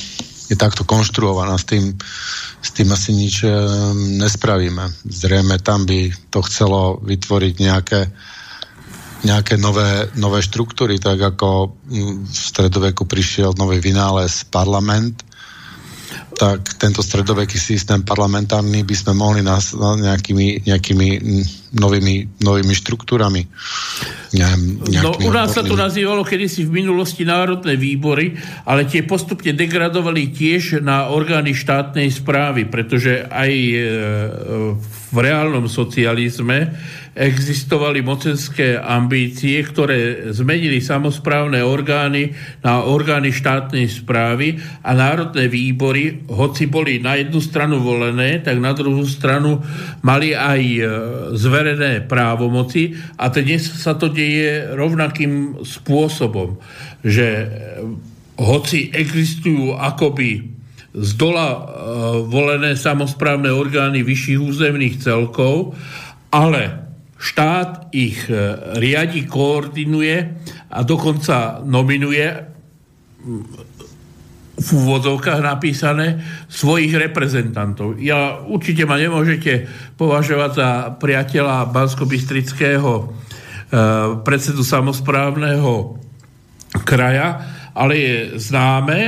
je takto konštruovaná. S tým, s tým asi nič e, nespravíme. Zrejme tam by to chcelo vytvoriť nejaké nejaké nové, nové štruktúry, tak ako mm, v stredoveku prišiel nový vynález parlament, tak tento stredoveký systém parlamentárny by sme mohli nás nejakými, nejakými novými, novými štruktúrami. no, u nás sa to nazývalo kedysi v minulosti národné výbory, ale tie postupne degradovali tiež na orgány štátnej správy, pretože aj e, v reálnom socializme existovali mocenské ambície, ktoré zmenili samozprávne orgány na orgány štátnej správy a národné výbory, hoci boli na jednu stranu volené, tak na druhú stranu mali aj e, zverené právomoci a dnes sa to deje rovnakým spôsobom, že e, hoci existujú akoby z dola e, volené samozprávne orgány vyšších územných celkov, ale štát ich e, riadi, koordinuje a dokonca nominuje v úvodzovkách napísané svojich reprezentantov. Ja určite ma nemôžete považovať za priateľa Bansko-Bystrického e, predsedu samozprávneho kraja, ale je známe,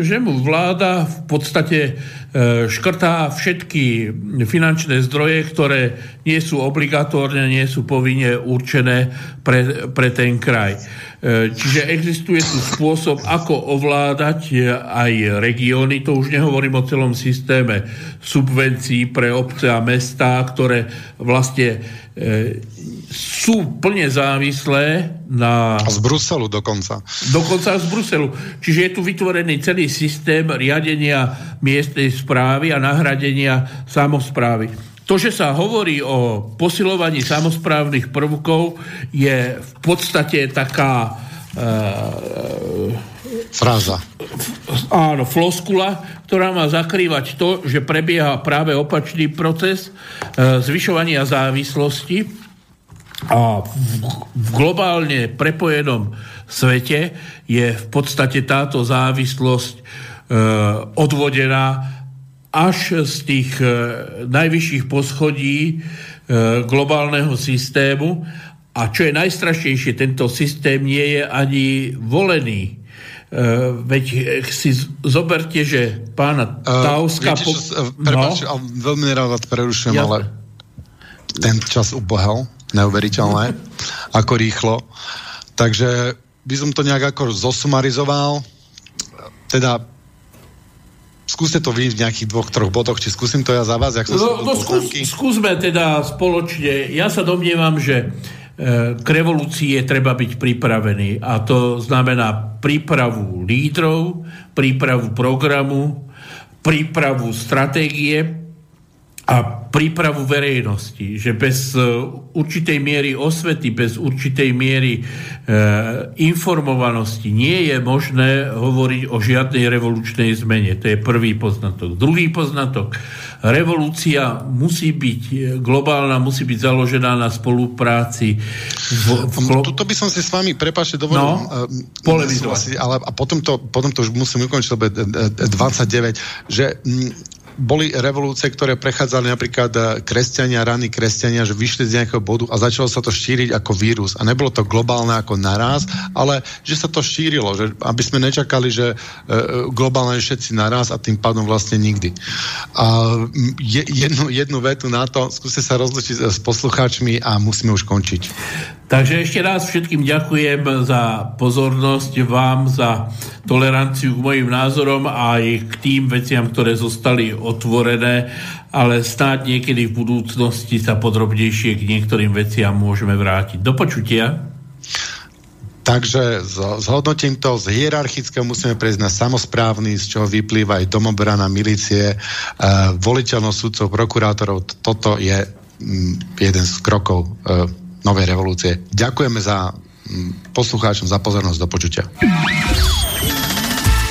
že mu vláda v podstate e, škrtá všetky finančné zdroje, ktoré nie sú obligatórne, nie sú povinne určené pre, pre ten kraj. E, čiže existuje tu spôsob, ako ovládať aj regióny, to už nehovorím o celom systéme subvencií pre obce a mestá, ktoré vlastne e, sú plne závislé na... A z Bruselu dokonca. Dokonca z Bruselu. Čiže je tu vytvorený celý systém riadenia miestnej správy a nahradenia samozprávy. To, že sa hovorí o posilovaní samozprávnych prvkov, je v podstate taká e, Fráza. Áno, floskula, ktorá má zakrývať to, že prebieha práve opačný proces e, zvyšovania závislosti a v, v globálne prepojenom svete je v podstate táto závislosť e, odvodená až z tých e, najvyšších poschodí e, globálneho systému a čo je najstrašnejšie, tento systém nie je ani volený Uh, veď eh, si zoberte, že pána Tauska... Uh, po... prepáč, no? veľmi vás prerušujem, ja. ale ten čas ubohal, neuveriteľné, ako rýchlo. Takže by som to nejak ako zosumarizoval. Teda skúste to vy v nejakých dvoch, troch bodoch, či skúsim to ja za vás, jak som no, no skús, skúsme teda spoločne. Ja sa domnievam, že k revolúcii je treba byť pripravený. A to znamená prípravu lídrov, prípravu programu, prípravu stratégie a prípravu verejnosti, že bez e, určitej miery osvety, bez určitej miery e, informovanosti nie je možné hovoriť o žiadnej revolučnej zmene. To je prvý poznatok. Druhý poznatok. Revolúcia musí byť e, globálna, musí byť založená na spolupráci. V, v. Tuto by som si s vami, prepáčte, dovolil no, uh, polemizovať. Ale a potom to, potom to už musím ukončiť, lebo 29, že boli revolúcie, ktoré prechádzali napríklad eh, kresťania, raní kresťania, že vyšli z nejakého bodu a začalo sa to šíriť ako vírus. A nebolo to globálne ako naraz, ale že sa to šírilo, že aby sme nečakali, že e, globálne všetci naraz a tým pádom vlastne nikdy. A je, jednu, jednu vetu na to, skúste sa rozlučiť s poslucháčmi a musíme už končiť. Takže ešte raz všetkým ďakujem za pozornosť, vám za toleranciu k mojim názorom a aj k tým veciam, ktoré zostali otvorené, ale snáď niekedy v budúcnosti sa podrobnejšie k niektorým veciam môžeme vrátiť. Do počutia. Takže zhodnotím to, z hierarchického musíme prejsť na samozprávny, z čoho vyplýva aj domobrana, milície, uh, voliteľnosť sudcov, prokurátorov. Toto je um, jeden z krokov uh, novej revolúcie. Ďakujeme za mm, poslucháčom za pozornosť. Do počutia.